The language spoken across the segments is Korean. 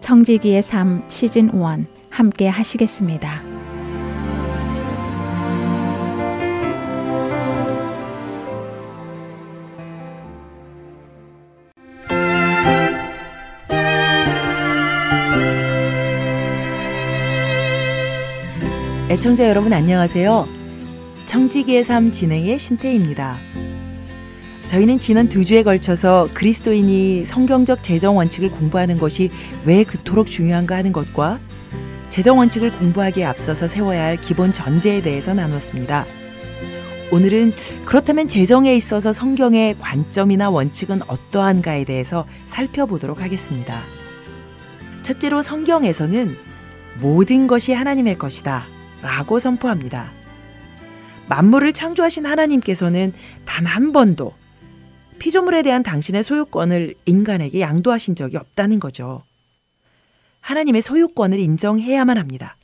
청지기의 삶 시즌 1 함께 하시겠습니다. 애청자 여러분 안녕하세요. 청지기의 삶 진행의 신태입니다. 저희는 지난 두 주에 걸쳐서 그리스도인이 성경적 재정 원칙을 공부하는 것이 왜 그토록 중요한가 하는 것과 재정 원칙을 공부하기에 앞서서 세워야 할 기본 전제에 대해서 나눴습니다. 오늘은 그렇다면 재정에 있어서 성경의 관점이나 원칙은 어떠한가에 대해서 살펴보도록 하겠습니다. 첫째로 성경에서는 모든 것이 하나님의 것이다 라고 선포합니다. 만물을 창조하신 하나님께서는 단 한 번도 피조물에 대한 당신의 소유권을 인간에게 양도하신 적이 없다는 거죠. 하나님의 소유권을 인정해야만 합니다.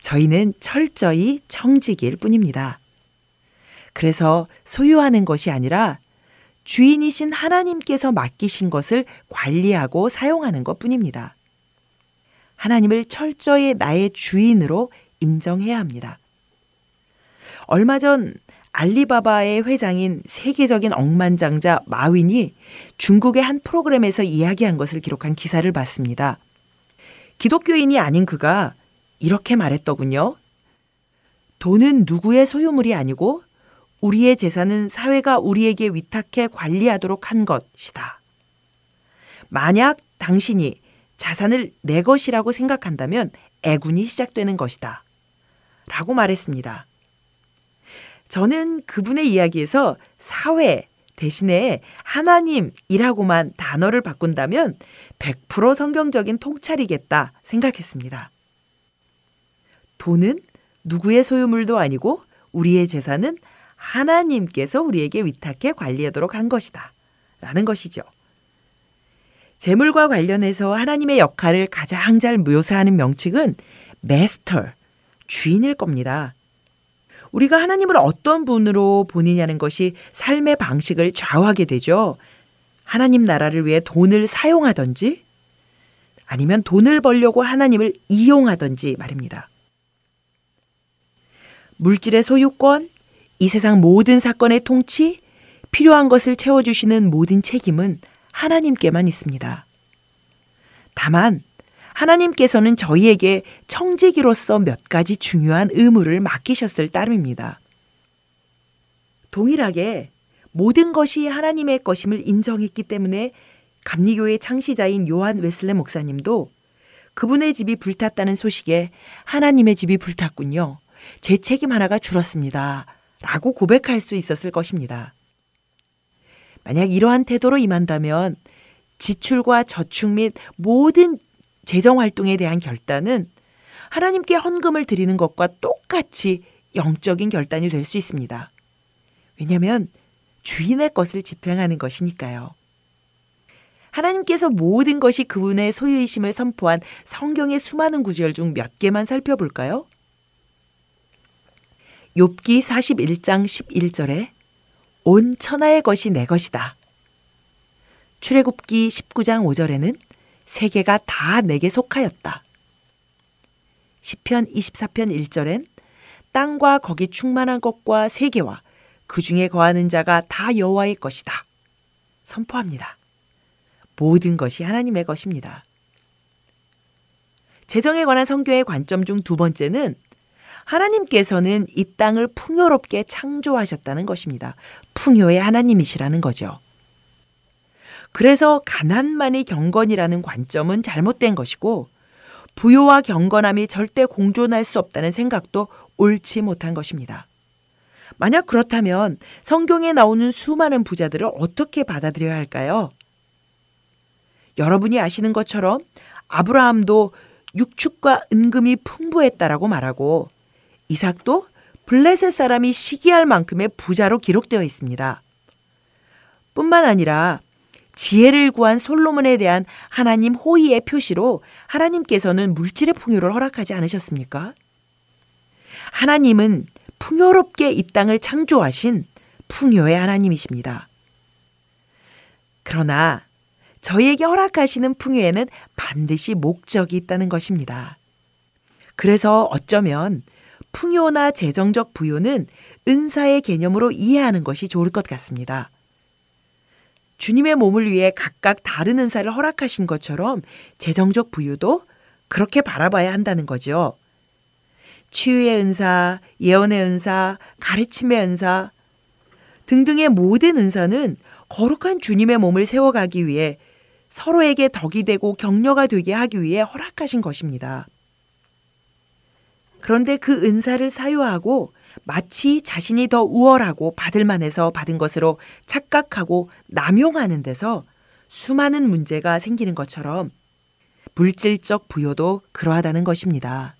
저희는 철저히 청지기일 뿐입니다. 그래서 소유하는 것이 아니라 주인이신 하나님께서 맡기신 것을 관리하고 사용하는 것 뿐입니다. 하나님을 철저히 나의 주인으로 인정해야 합니다. 얼마 전 알리바바의 회장인 세계적인 억만장자 마윈이 중국의 한 프로그램에서 이야기한 것을 기록한 기사를 봤습니다. 기독교인이 아닌 그가 이렇게 말했더군요. 돈은 누구의 소유물이 아니고 우리의 재산은 사회가 우리에게 위탁해 관리하도록 한 것이다. 만약 당신이 자산을 내 것이라고 생각한다면 애군이 시작되는 것이다. 라고 말했습니다. 저는 그분의 이야기에서 사회 대신에 하나님이라고만 단어를 바꾼다면 100% 성경적인 통찰이겠다 생각했습니다. 돈은 누구의 소유물도 아니고 우리의 재산은 하나님께서 우리에게 위탁해 관리하도록 한 것이다. 라는 것이죠. 재물과 관련해서 하나님의 역할을 가장 잘 묘사하는 명칭은 메스터, 주인일 겁니다. 우리가 하나님을 어떤 분으로 보느냐는 것이 삶의 방식을 좌우하게 되죠. 하나님 나라를 위해 돈을 사용하든지 아니면 돈을 벌려고 하나님을 이용하든지 말입니다. 물질의 소유권, 이 세상 모든 사건의 통치, 필요한 것을 채워주시는 모든 책임은 하나님께만 있습니다. 다만 하나님께서는 저희에게 청지기로서 몇 가지 중요한 의무를 맡기셨을 따름입니다. 동일하게 모든 것이 하나님의 것임을 인정했기 때문에 감리교의 창시자인 요한 웨슬레 목사님도 그분의 집이 불탔다는 소식에 하나님의 집이 불탔군요. 제 책임 하나가 줄었습니다. 라고 고백할 수 있었을 것입니다. 만약 이러한 태도로 임한다면 지출과 저축 및 모든 재정 활동에 대한 결단은 하나님께 헌금을 드리는 것과 똑같이 영적인 결단이 될 수 있습니다. 왜냐하면 주인의 것을 집행하는 것이니까요. 하나님께서 모든 것이 그분의 소유이심을 선포한 성경의 수많은 구절 중 몇 개만 살펴볼까요? 욥기 41장 11절에 온 천하의 것이 내 것이다. 출애굽기 19장 5절에는 세계가 다 내게 속하였다. 시편 24편 1절엔 땅과 거기 충만한 것과 세계와 그 중에 거하는 자가 다 여호와의 것이다. 선포합니다. 모든 것이 하나님의 것입니다. 재정에 관한 성경의 관점 중 두 번째는 하나님께서는 이 땅을 풍요롭게 창조하셨다는 것입니다. 풍요의 하나님이시라는 거죠. 그래서 가난만이 경건이라는 관점은 잘못된 것이고 부요와 경건함이 절대 공존할 수 없다는 생각도 옳지 못한 것입니다. 만약 그렇다면 성경에 나오는 수많은 부자들을 어떻게 받아들여야 할까요? 여러분이 아시는 것처럼 아브라함도 육축과 은금이 풍부했다라고 말하고 이삭도 블레셋 사람이 시기할 만큼의 부자로 기록되어 있습니다. 뿐만 아니라 지혜를 구한 솔로몬에 대한 하나님 호의의 표시로 하나님께서는 물질의 풍요를 허락하지 않으셨습니까? 하나님은 풍요롭게 이 땅을 창조하신 풍요의 하나님이십니다. 그러나 저희에게 허락하시는 풍요에는 반드시 목적이 있다는 것입니다. 그래서 어쩌면 풍요나 재정적 부요는 은사의 개념으로 이해하는 것이 좋을 것 같습니다. 주님의 몸을 위해 각각 다른 은사를 허락하신 것처럼 재정적 부유도 그렇게 바라봐야 한다는 거죠. 치유의 은사, 예언의 은사, 가르침의 은사 등등의 모든 은사는 거룩한 주님의 몸을 세워가기 위해 서로에게 덕이 되고 격려가 되게 하기 위해 허락하신 것입니다. 그런데 그 은사를 사유하고 마치 자신이 더 우월하고 받을 만해서 받은 것으로 착각하고 남용하는 데서 수많은 문제가 생기는 것처럼 물질적 부여도 그러하다는 것입니다.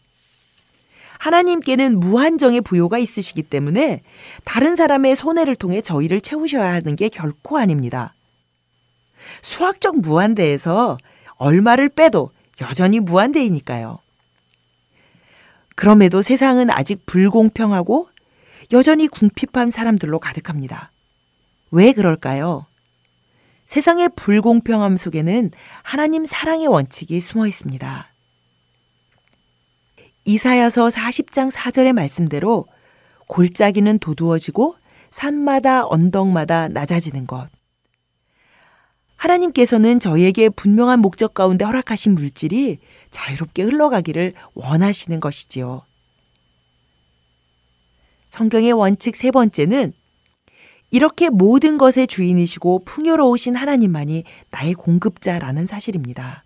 하나님께는 무한정의 부여가 있으시기 때문에 다른 사람의 손해를 통해 저희를 채우셔야 하는 게 결코 아닙니다. 수학적 무한대에서 얼마를 빼도 여전히 무한대이니까요. 그럼에도 세상은 아직 불공평하고 여전히 궁핍한 사람들로 가득합니다. 왜 그럴까요? 세상의 불공평함 속에는 하나님 사랑의 원칙이 숨어 있습니다. 이사야서 40장 4절의 말씀대로 골짜기는 도두어지고 산마다 언덕마다 낮아지는 것. 하나님께서는 저희에게 분명한 목적 가운데 허락하신 물질이 자유롭게 흘러가기를 원하시는 것이지요. 성경의 원칙 세 번째는 이렇게 모든 것의 주인이시고 풍요로우신 하나님만이 나의 공급자라는 사실입니다.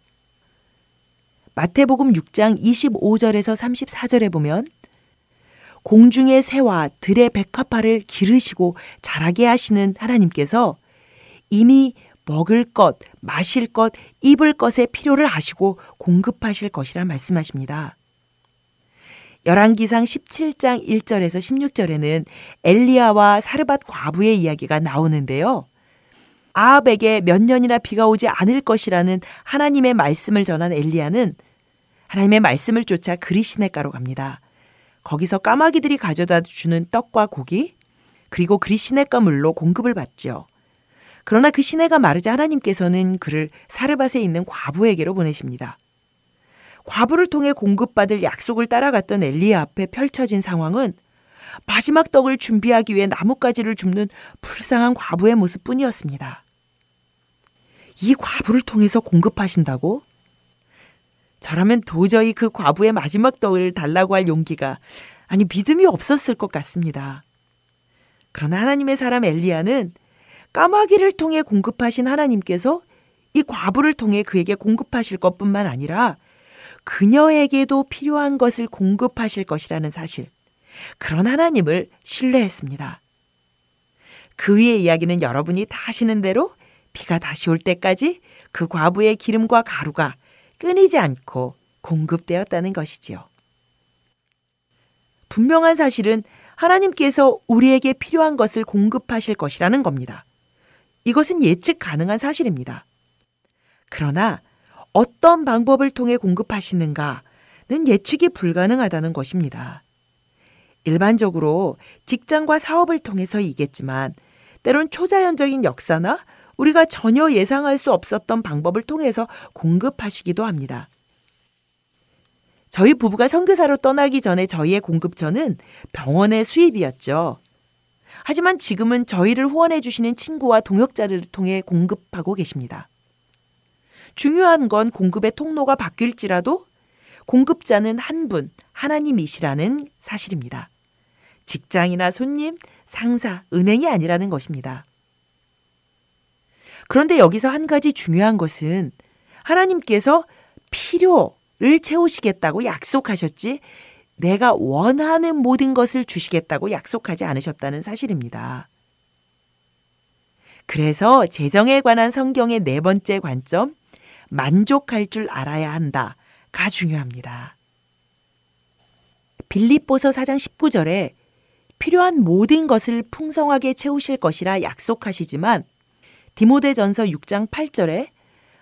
마태복음 6장 25절에서 34절에 보면 공중의 새와 들의 백합화를 기르시고 자라게 하시는 하나님께서 이미 먹을 것, 마실 것, 입을 것의 필요를 아시고 공급하실 것이라 말씀하십니다. 열왕기상 17장 1절에서 16절에는 엘리야와 사르밧 과부의 이야기가 나오는데요. 아합에게 몇 년이나 비가 오지 않을 것이라는 하나님의 말씀을 전한 엘리야는 하나님의 말씀을 쫓아 그리시네가로 갑니다. 거기서 까마귀들이 가져다 주는 떡과 고기 그리고 그리시네가 물로 공급을 받죠. 그러나 그 시내가 마르자 하나님께서는 그를 사르밧에 있는 과부에게로 보내십니다. 과부를 통해 공급받을 약속을 따라갔던 엘리야 앞에 펼쳐진 상황은 마지막 떡을 준비하기 위해 나뭇가지를 줍는 불쌍한 과부의 모습뿐이었습니다. 이 과부를 통해서 공급하신다고? 저라면 도저히 그 과부의 마지막 떡을 달라고 할 용기가 아니 믿음이 없었을 것 같습니다. 그러나 하나님의 사람 엘리야는 까마귀를 통해 공급하신 하나님께서 이 과부를 통해 그에게 공급하실 것뿐만 아니라 그녀에게도 필요한 것을 공급하실 것이라는 사실. 그런 하나님을 신뢰했습니다. 그 위의 이야기는 여러분이 다 아시는 대로 비가 다시 올 때까지 그 과부의 기름과 가루가 끊이지 않고 공급되었다는 것이지요. 분명한 사실은 하나님께서 우리에게 필요한 것을 공급하실 것이라는 겁니다. 이것은 예측 가능한 사실입니다. 그러나 어떤 방법을 통해 공급하시는가는 예측이 불가능하다는 것입니다. 일반적으로 직장과 사업을 통해서이겠지만 때론 초자연적인 역사나 우리가 전혀 예상할 수 없었던 방법을 통해서 공급하시기도 합니다. 저희 부부가 선교사로 떠나기 전에 저희의 공급처는 병원의 수입이었죠. 하지만 지금은 저희를 후원해 주시는 친구와 동역자를 통해 공급하고 계십니다. 중요한 건 공급의 통로가 바뀔지라도 공급자는 한 분, 하나님이시라는 사실입니다. 직장이나 손님, 상사, 은행이 아니라는 것입니다. 그런데 여기서 한 가지 중요한 것은 하나님께서 필요를 채우시겠다고 약속하셨지 내가 원하는 모든 것을 주시겠다고 약속하지 않으셨다는 사실입니다. 그래서 재정에 관한 성경의 네 번째 관점, 만족할 줄 알아야 한다가 중요합니다. 빌립보서 4장 19절에 필요한 모든 것을 풍성하게 채우실 것이라 약속하시지만 디모데전서 6장 8절에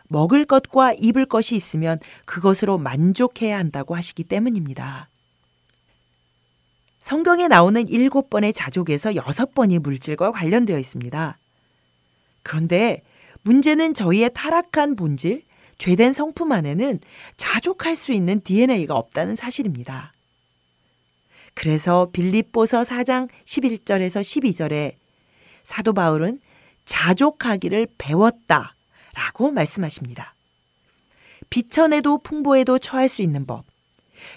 먹을 것과 입을 것이 있으면 그것으로 만족해야 한다고 하시기 때문입니다. 성경에 나오는 일곱 번의 자족에서 여섯 번이 물질과 관련되어 있습니다. 그런데 문제는 저희의 타락한 본질, 죄된 성품 안에는 자족할 수 있는 DNA가 없다는 사실입니다. 그래서 빌립보서 4장 11절에서 12절에 사도 바울은 자족하기를 배웠다 라고 말씀하십니다. 비천에도 풍부에도 처할 수 있는 법,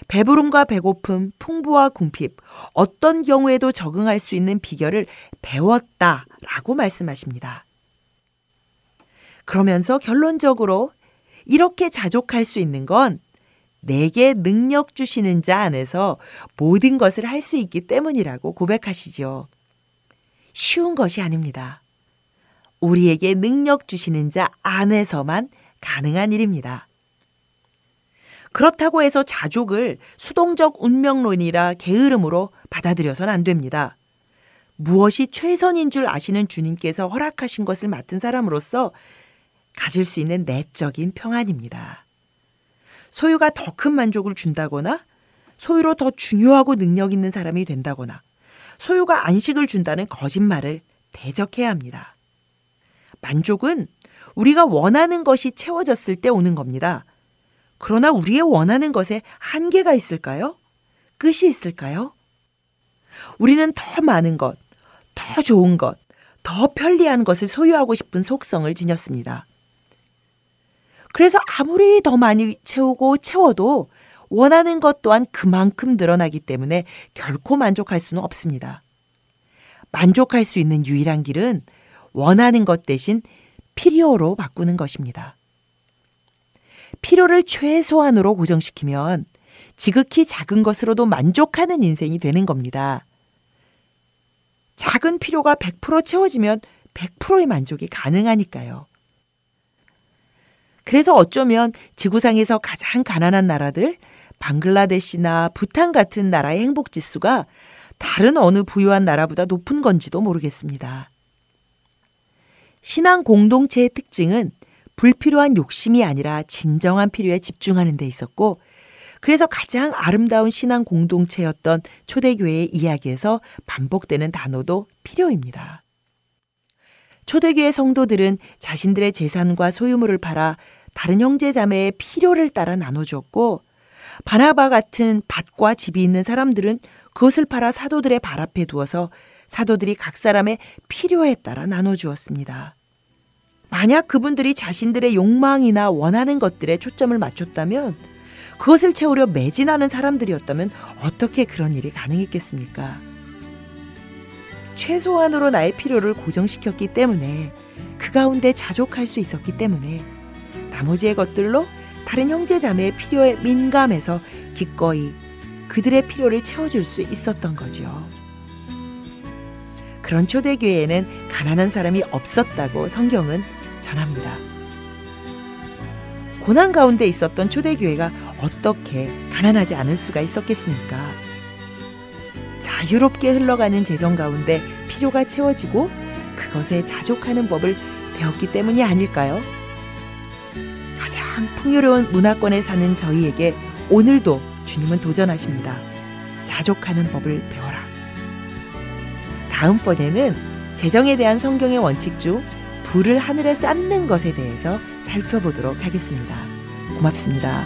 배부름과 배고픔, 풍부와 궁핍, 어떤 경우에도 적응할 수 있는 비결을 배웠다 라고 말씀하십니다. 그러면서 결론적으로 이렇게 자족할 수 있는 건 내게 능력 주시는 자 안에서 모든 것을 할 수 있기 때문이라고 고백하시죠. 쉬운 것이 아닙니다. 우리에게 능력 주시는 자 안에서만 가능한 일입니다. 그렇다고 해서 자족을 수동적 운명론이라 게으름으로 받아들여선 안 됩니다. 무엇이 최선인 줄 아시는 주님께서 허락하신 것을 맡은 사람으로서 가질 수 있는 내적인 평안입니다. 소유가 더 큰 만족을 준다거나 소유로 더 중요하고 능력 있는 사람이 된다거나 소유가 안식을 준다는 거짓말을 대적해야 합니다. 만족은 우리가 원하는 것이 채워졌을 때 오는 겁니다. 그러나 우리의 원하는 것에 한계가 있을까요? 끝이 있을까요? 우리는 더 많은 것, 더 좋은 것, 더 편리한 것을 소유하고 싶은 속성을 지녔습니다. 그래서 아무리 더 많이 채우고 채워도 원하는 것 또한 그만큼 늘어나기 때문에 결코 만족할 수는 없습니다. 만족할 수 있는 유일한 길은 원하는 것 대신 필요로 바꾸는 것입니다. 필요를 최소한으로 고정시키면 지극히 작은 것으로도 만족하는 인생이 되는 겁니다. 작은 필요가 100% 채워지면 100%의 만족이 가능하니까요. 그래서 어쩌면 지구상에서 가장 가난한 나라들, 방글라데시나 부탄 같은 나라의 행복 지수가 다른 어느 부유한 나라보다 높은 건지도 모르겠습니다. 신앙 공동체의 특징은 불필요한 욕심이 아니라 진정한 필요에 집중하는 데 있었고, 그래서 가장 아름다운 신앙 공동체였던 초대교회의 이야기에서 반복되는 단어도 필요입니다. 초대교회 성도들은 자신들의 재산과 소유물을 팔아 다른 형제 자매의 필요를 따라 나눠주었고 바나바 같은 밭과 집이 있는 사람들은 그것을 팔아 사도들의 발 앞에 두어서 사도들이 각 사람의 필요에 따라 나눠주었습니다. 만약 그분들이 자신들의 욕망이나 원하는 것들에 초점을 맞췄다면 그것을 채우려 매진하는 사람들이었다면 어떻게 그런 일이 가능했겠습니까? 최소한으로 나의 필요를 고정시켰기 때문에 그 가운데 자족할 수 있었기 때문에 나머지의 것들로 다른 형제 자매의 필요에 민감해서 기꺼이 그들의 필요를 채워줄 수 있었던 거죠. 그런 초대교회에는 가난한 사람이 없었다고 성경은 전합니다. 고난 가운데 있었던 초대교회가 어떻게 가난하지 않을 수가 있었겠습니까? 자유롭게 흘러가는 재정 가운데 필요가 채워지고 그것에 자족하는 법을 배웠기 때문이 아닐까요? 가장 풍요로운 문화권에 사는 저희에게 오늘도 주님은 도전하십니다. 자족하는 법을 배워라. 다음번에는 재정에 대한 성경의 원칙 중 불을 하늘에 쌓는 것에 대해서 살펴보도록 하겠습니다. 고맙습니다.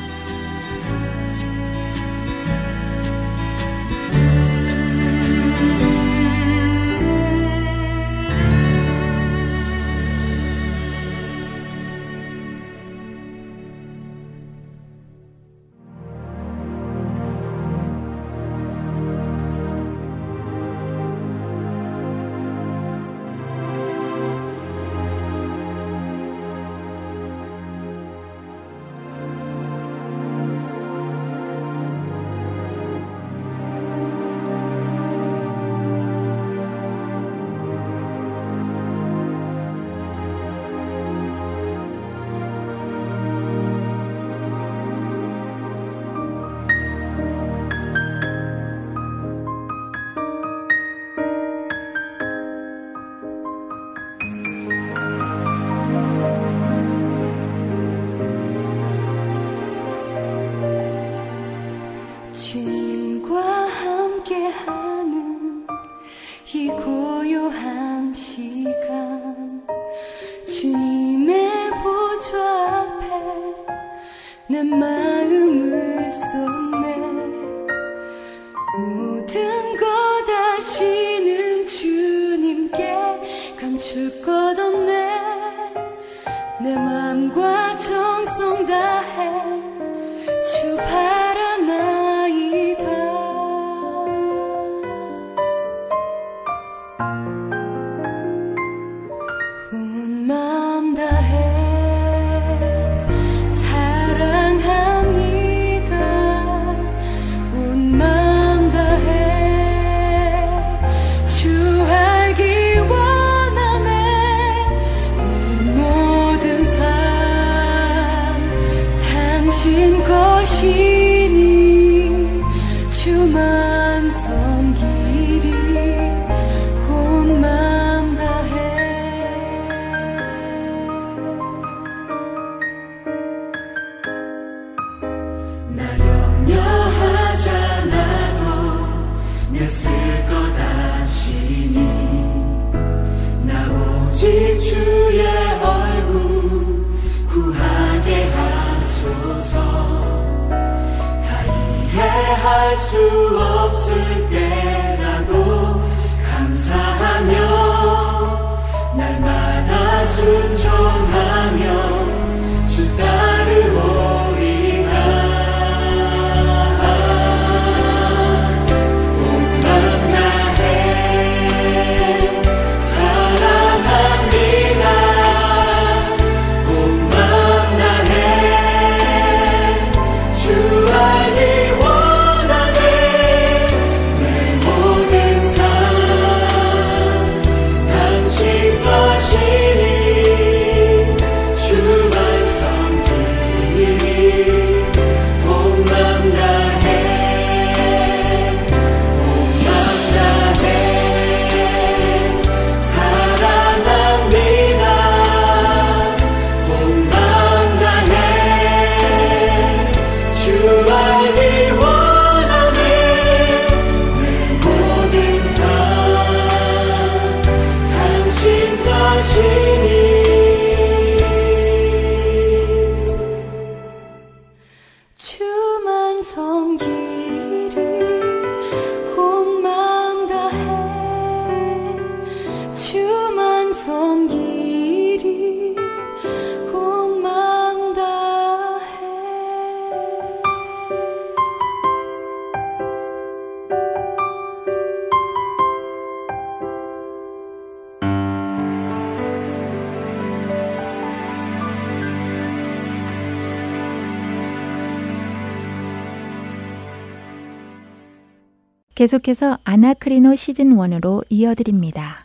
계속해서 아나크리노 시즌 1으로 이어드립니다.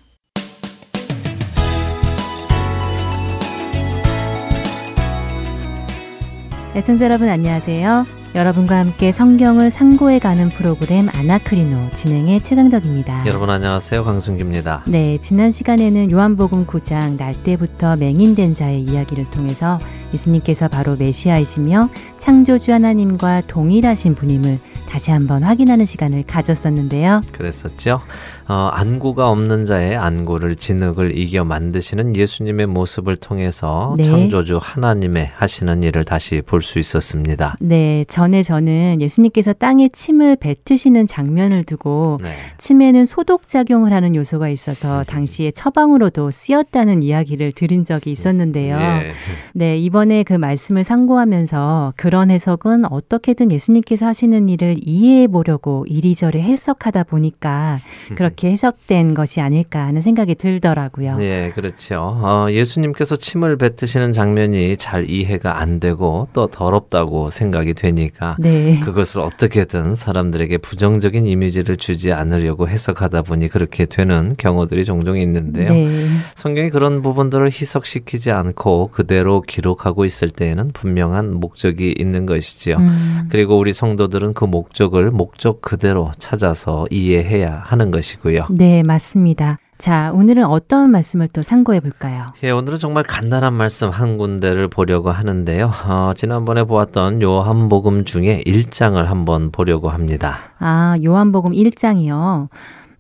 애청자 여러분 안녕하세요. 여러분과 함께 성경을 상고해 가는 프로그램 아나크리노 진행의 최강덕입니다. 여러분 안녕하세요. 강승규입니다. 네, 지난 시간에는 요한복음 9장 날 때부터 맹인된 자의 이야기를 통해서 예수님께서 바로 메시아이시며 창조주 하나님과 동일하신 분임을 다시 한번 확인하는 시간을 가졌었는데요. 그랬었죠. 어, 안구가 없는 자의 안구를 진흙을 이겨 만드시는 예수님의 모습을 통해서 네. 창조주 하나님의 하시는 일을 다시 볼 수 있었습니다. 네, 전에 저는 예수님께서 땅에 침을 뱉으시는 장면을 두고 네. 침에는 소독 작용을 하는 요소가 있어서 음. 당시에 처방으로도 쓰였다는 이야기를 들은 적이 있었는데요. 네. 네, 이번에 그 말씀을 상고하면서 그런 해석은 어떻게든 예수님께서 하시는 일을 이해해 보려고 이리저리 해석하다 보니까 그렇게 해석된 것이 아닐까 하는 생각이 들더라고요. 네, 그렇죠. 어, 예수님께서 침을 뱉으시는 장면이 잘 이해가 안 되고 또 더럽다고 생각이 되니까 네. 그것을 어떻게든 사람들에게 부정적인 이미지를 주지 않으려고 해석하다 보니 그렇게 되는 경우들이 종종 있는데요. 네. 성경이 그런 부분들을 희석시키지 않고 그대로 기록하고 있을 때에는 분명한 목적이 있는 것이지요. 음. 그리고 우리 성도들은 그 목, 목적을 목적 그대로 찾아서 이해해야 하는 것이고요. 네, 맞습니다. 자, 오늘은 어떤 말씀을 또 상고해 볼까요? 예, 오늘은 정말 간단한 말씀 한 군데를 보려고 하는데요. 어, 지난번에 보았던 요한복음 중에 1장을 한번 보려고 합니다. 아, 요한복음 1장이요.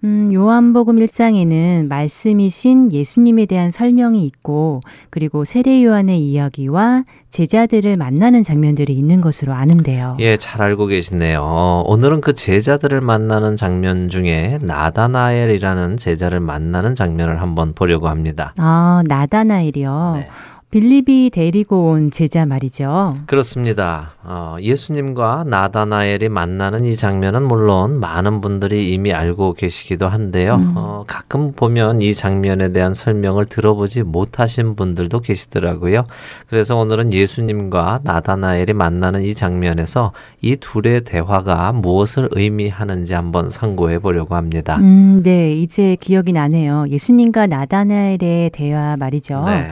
음, 요한복음 1장에는 말씀이신 예수님에 대한 설명이 있고 그리고 세례 요한의 이야기와 제자들을 만나는 장면들이 있는 것으로 아는데요. 예, 잘 알고 계시네요. 오늘은 그 제자들을 만나는 장면 중에 나다나엘이라는 제자를 만나는 장면을 한번 보려고 합니다. 아, 나다나엘이요. 네. 빌립이 데리고 온 제자 말이죠. 그렇습니다. 어, 예수님과 나다나엘이 만나는 이 장면은 물론 많은 분들이 이미 알고 계시기도 한데요. 음. 어, 가끔 보면 이 장면에 대한 설명을 들어보지 못하신 분들도 계시더라고요. 그래서 오늘은 예수님과 나다나엘이 만나는 이 장면에서 이 둘의 대화가 무엇을 의미하는지 한번 상고해 보려고 합니다. 음, 네, 이제 기억이 나네요. 예수님과 나다나엘의 대화 말이죠. 네.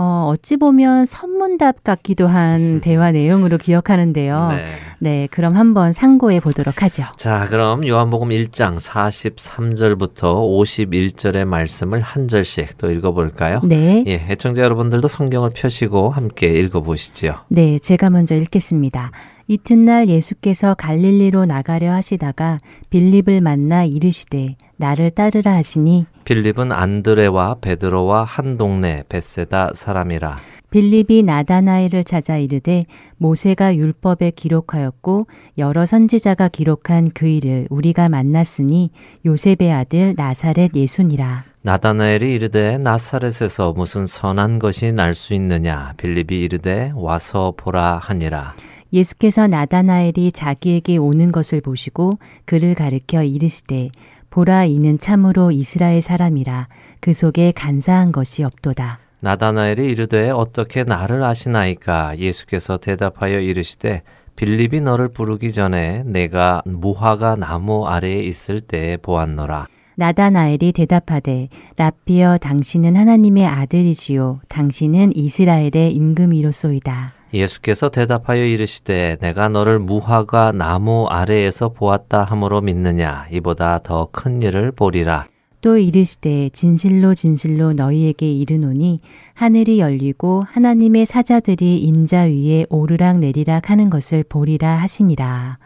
어, 어찌 보면 선문답 같기도 한 음. 대화 내용으로 기억하는데요. 네. 네, 그럼 한번 상고해 보도록 하죠. 자, 그럼 요한복음 1장 43절부터 51절의 말씀을 한 절씩 또 읽어볼까요? 네. 예, 애청자 여러분들도 성경을 펴시고 함께 읽어보시죠. 네, 제가 먼저 읽겠습니다. 이튿날 예수께서 갈릴리로 나가려 하시다가 빌립을 만나 이르시되 나를 따르라 하시니 빌립은 안드레와 베드로와 한 동네 베세다 사람이라. 빌립이 나다나엘을 찾아 이르되 모세가 율법에 기록하였고 여러 선지자가 기록한 그 일을 우리가 만났으니 요셉의 아들 나사렛 예수니라. 나다나엘이 이르되 나사렛에서 무슨 선한 것이 날 수 있느냐? 빌립이 이르되 와서 보라 하니라. 예수께서 나다나엘이 자기에게 오는 것을 보시고 그를 가르켜 이르시되 보라 이는 참으로 이스라엘 사람이라 그 속에 간사한 것이 없도다. 나다나엘이 이르되 어떻게 나를 아시나이까 예수께서 대답하여 이르시되 빌립이 너를 부르기 전에 내가 무화과 나무 아래에 있을 때에 보았노라. 나다나엘이 대답하되 라피어 당신은 하나님의 아들이시요 당신은 이스라엘의 임금이로소이다. 예수께서 대답하여 이르시되 내가 너를 무화과 나무 아래에서 보았다 함으로 믿느냐? 이보다 더 큰 일을 보리라. 또 이르시되 진실로 진실로 너희에게 이르노니 하늘이 열리고 하나님의 사자들이 인자 위에 오르락 내리락 하는 것을 보리라 하시니라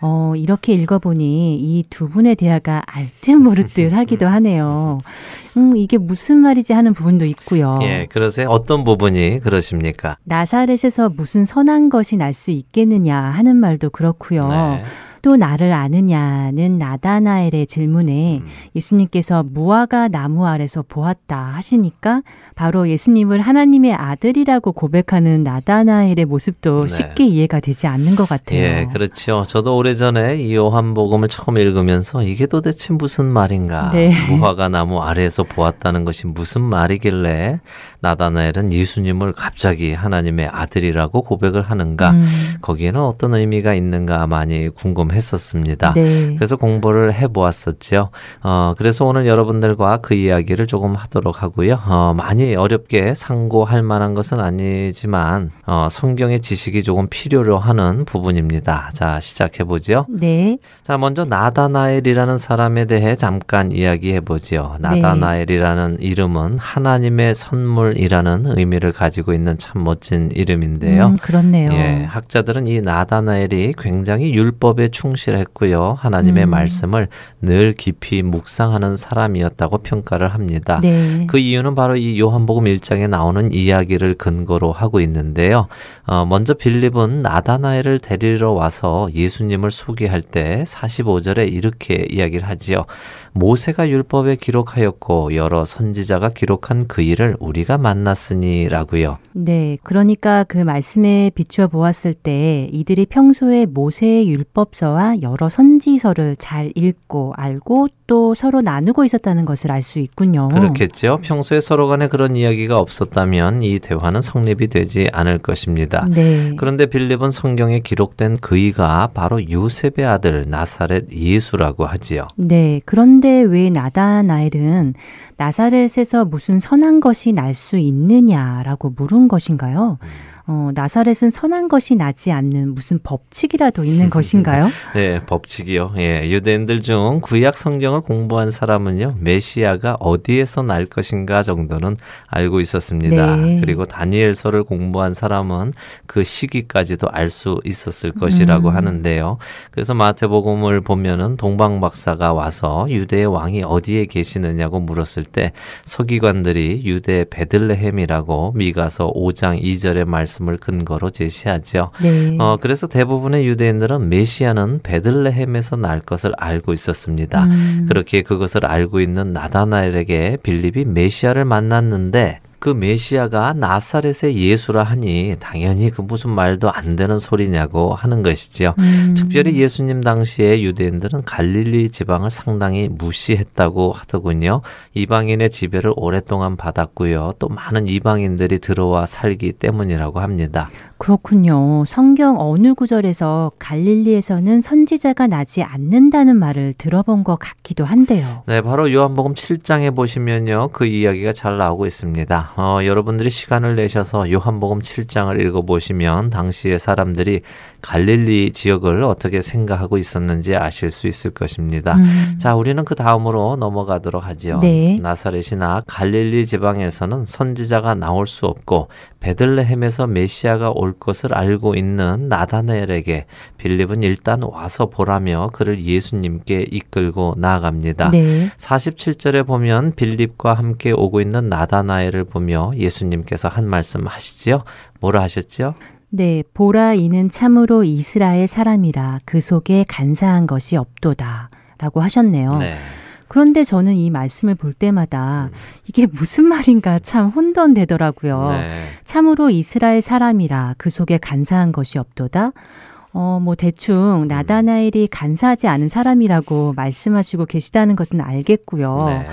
어, 이렇게 읽어보니 이 두 분의 대화가 알듯 모르듯 하기도 하네요. 음, 이게 무슨 말이지 하는 부분도 있고요. 예, 그러세요? 어떤 부분이 그러십니까? 나사렛에서 무슨 선한 것이 날 수 있겠느냐 하는 말도 그렇고요. 네. 또 나를 아느냐는 나다나엘의 질문에 음. 예수님께서 무화과 나무 아래서 보았다 하시니까 바로 예수님을 하나님의 아들이라고 고백하는 나다나엘의 모습도 네. 쉽게 이해가 되지 않는 것 같아요. 예, 그렇죠. 저도 오래전에 이 요한복음을 처음 읽으면서 이게 도대체 무슨 말인가? 네. 무화과 나무 아래에서 보았다는 것이 무슨 말이길래 나다나엘은 예수님을 갑자기 하나님의 아들이라고 고백을 하는가? 음. 거기에는 어떤 의미가 있는가 많이 궁금 했었습니다. 네. 그래서 공부를 해 보았었죠. 어, 그래서 오늘 여러분들과 그 이야기를 조금 하도록 하고요. 어, 많이 어렵게 상고할 만한 것은 아니지만 어, 성경의 지식이 조금 필요로 하는 부분입니다. 자, 시작해 보죠. 네. 자, 먼저 나다나엘이라는 사람에 대해 잠깐 이야기해 보죠. 네. 나다나엘이라는 네. 이름은 하나님의 선물 선물이라는 의미를 가지고 있는 참 멋진 이름인데요. 음, 그렇네요. 예, 학자들은 이 나다나엘이 굉장히 율법에 충실했고요. 하나님의 음. 말씀을 늘 깊이 묵상하는 사람이었다고 평가를 합니다. 네. 그 이유는 바로 이 요한복음 1장에 나오는 이야기를 근거로 하고 있는데요. 어, 먼저 빌립은 나다나엘을 데리러 와서 예수님을 소개할 때 45절에 이렇게 이야기를 하지요. 모세가 율법에 기록하였고 여러 선지자가 기록한 그 일을 우리가 만났으니라고요. 네, 그러니까 그 말씀에 비추어 보았을 때 이들이 평소에 모세의 율법서 와 여러 선지서를 잘 읽고 알고 또 서로 나누고 있었다는 것을 알 수 있군요. 그렇겠죠. 평소에 서로 간에 그런 이야기가 없었다면 이 대화는 성립이 되지 않을 것입니다. 네. 그런데 빌립은 성경에 기록된 그이가 바로 요셉의 아들 나사렛 예수라고 하지요. 네. 그런데 왜 나다나엘은 나사렛에서 무슨 선한 것이 날 수 있느냐라고 물은 것인가요? 어, 나사렛은 선한 것이 나지 않는 무슨 법칙이라도 있는 것인가요? 네, 법칙이요. 예, 유대인들 중 구약 성경을 공부한 사람은요, 메시아가 어디에서 날 것인가 정도는 알고 있었습니다. 네. 그리고 다니엘서를 공부한 사람은 그 시기까지도 알 수 있었을 것이라고 음. 하는데요. 그래서 마태복음을 보면은 동방 박사가 와서 유대의 왕이 어디에 계시느냐고 물었을 때 서기관들이 유대 베들레헴이라고 미가서 5장 2절의 말씀 을 근거로 제시하죠. 네. 어, 그래서 대부분의 유대인들은 메시아는 베들레헴에서 날 것을 알고 있었습니다. 음. 그렇게 그것을 알고 있는 나다나엘에게 빌립이 메시아를 만났는데 그 메시아가 나사렛의 예수라 하니 당연히 그 무슨 말도 안 되는 소리냐고 하는 것이지요. 음. 특별히 예수님 당시에 유대인들은 갈릴리 지방을 상당히 무시했다고 하더군요. 이방인의 지배를 오랫동안 받았고요. 또 많은 이방인들이 들어와 살기 때문이라고 합니다. 그렇군요. 성경 어느 구절에서 갈릴리에서는 선지자가 나지 않는다는 말을 들어본 것 같기도 한데요. 네, 바로 요한복음 7장에 보시면요. 그 이야기가 잘 나오고 있습니다. 어, 여러분들이 시간을 내셔서 요한복음 7장을 읽어보시면 당시의 사람들이 갈릴리 지역을 어떻게 생각하고 있었는지 아실 수 있을 것입니다. 음. 자, 우리는 그 다음으로 넘어가도록 하지요. 네. 나사렛이나 갈릴리 지방에서는 선지자가 나올 수 없고 베들레헴에서 메시아가 올 것을 알고 있는 나다나엘에게 빌립은 일단 와서 보라며 그를 예수님께 이끌고 나아갑니다. 네. 47절에 보면 빌립과 함께 오고 있는 나다나엘을 보며 예수님께서 한 말씀 하시지요. 뭐라 하셨지요? 네, 보라 이는 참으로 이스라엘 사람이라 그 속에 간사한 것이 없도다. 라고 하셨네요. 네. 그런데 저는 이 말씀을 볼 때마다 음. 이게 무슨 말인가 참 혼돈되더라고요. 네. 참으로 이스라엘 사람이라 그 속에 간사한 것이 없도다. 어, 뭐 대충 음. 나다나엘이 간사하지 않은 사람이라고 말씀하시고 계시다는 것은 알겠고요. 네.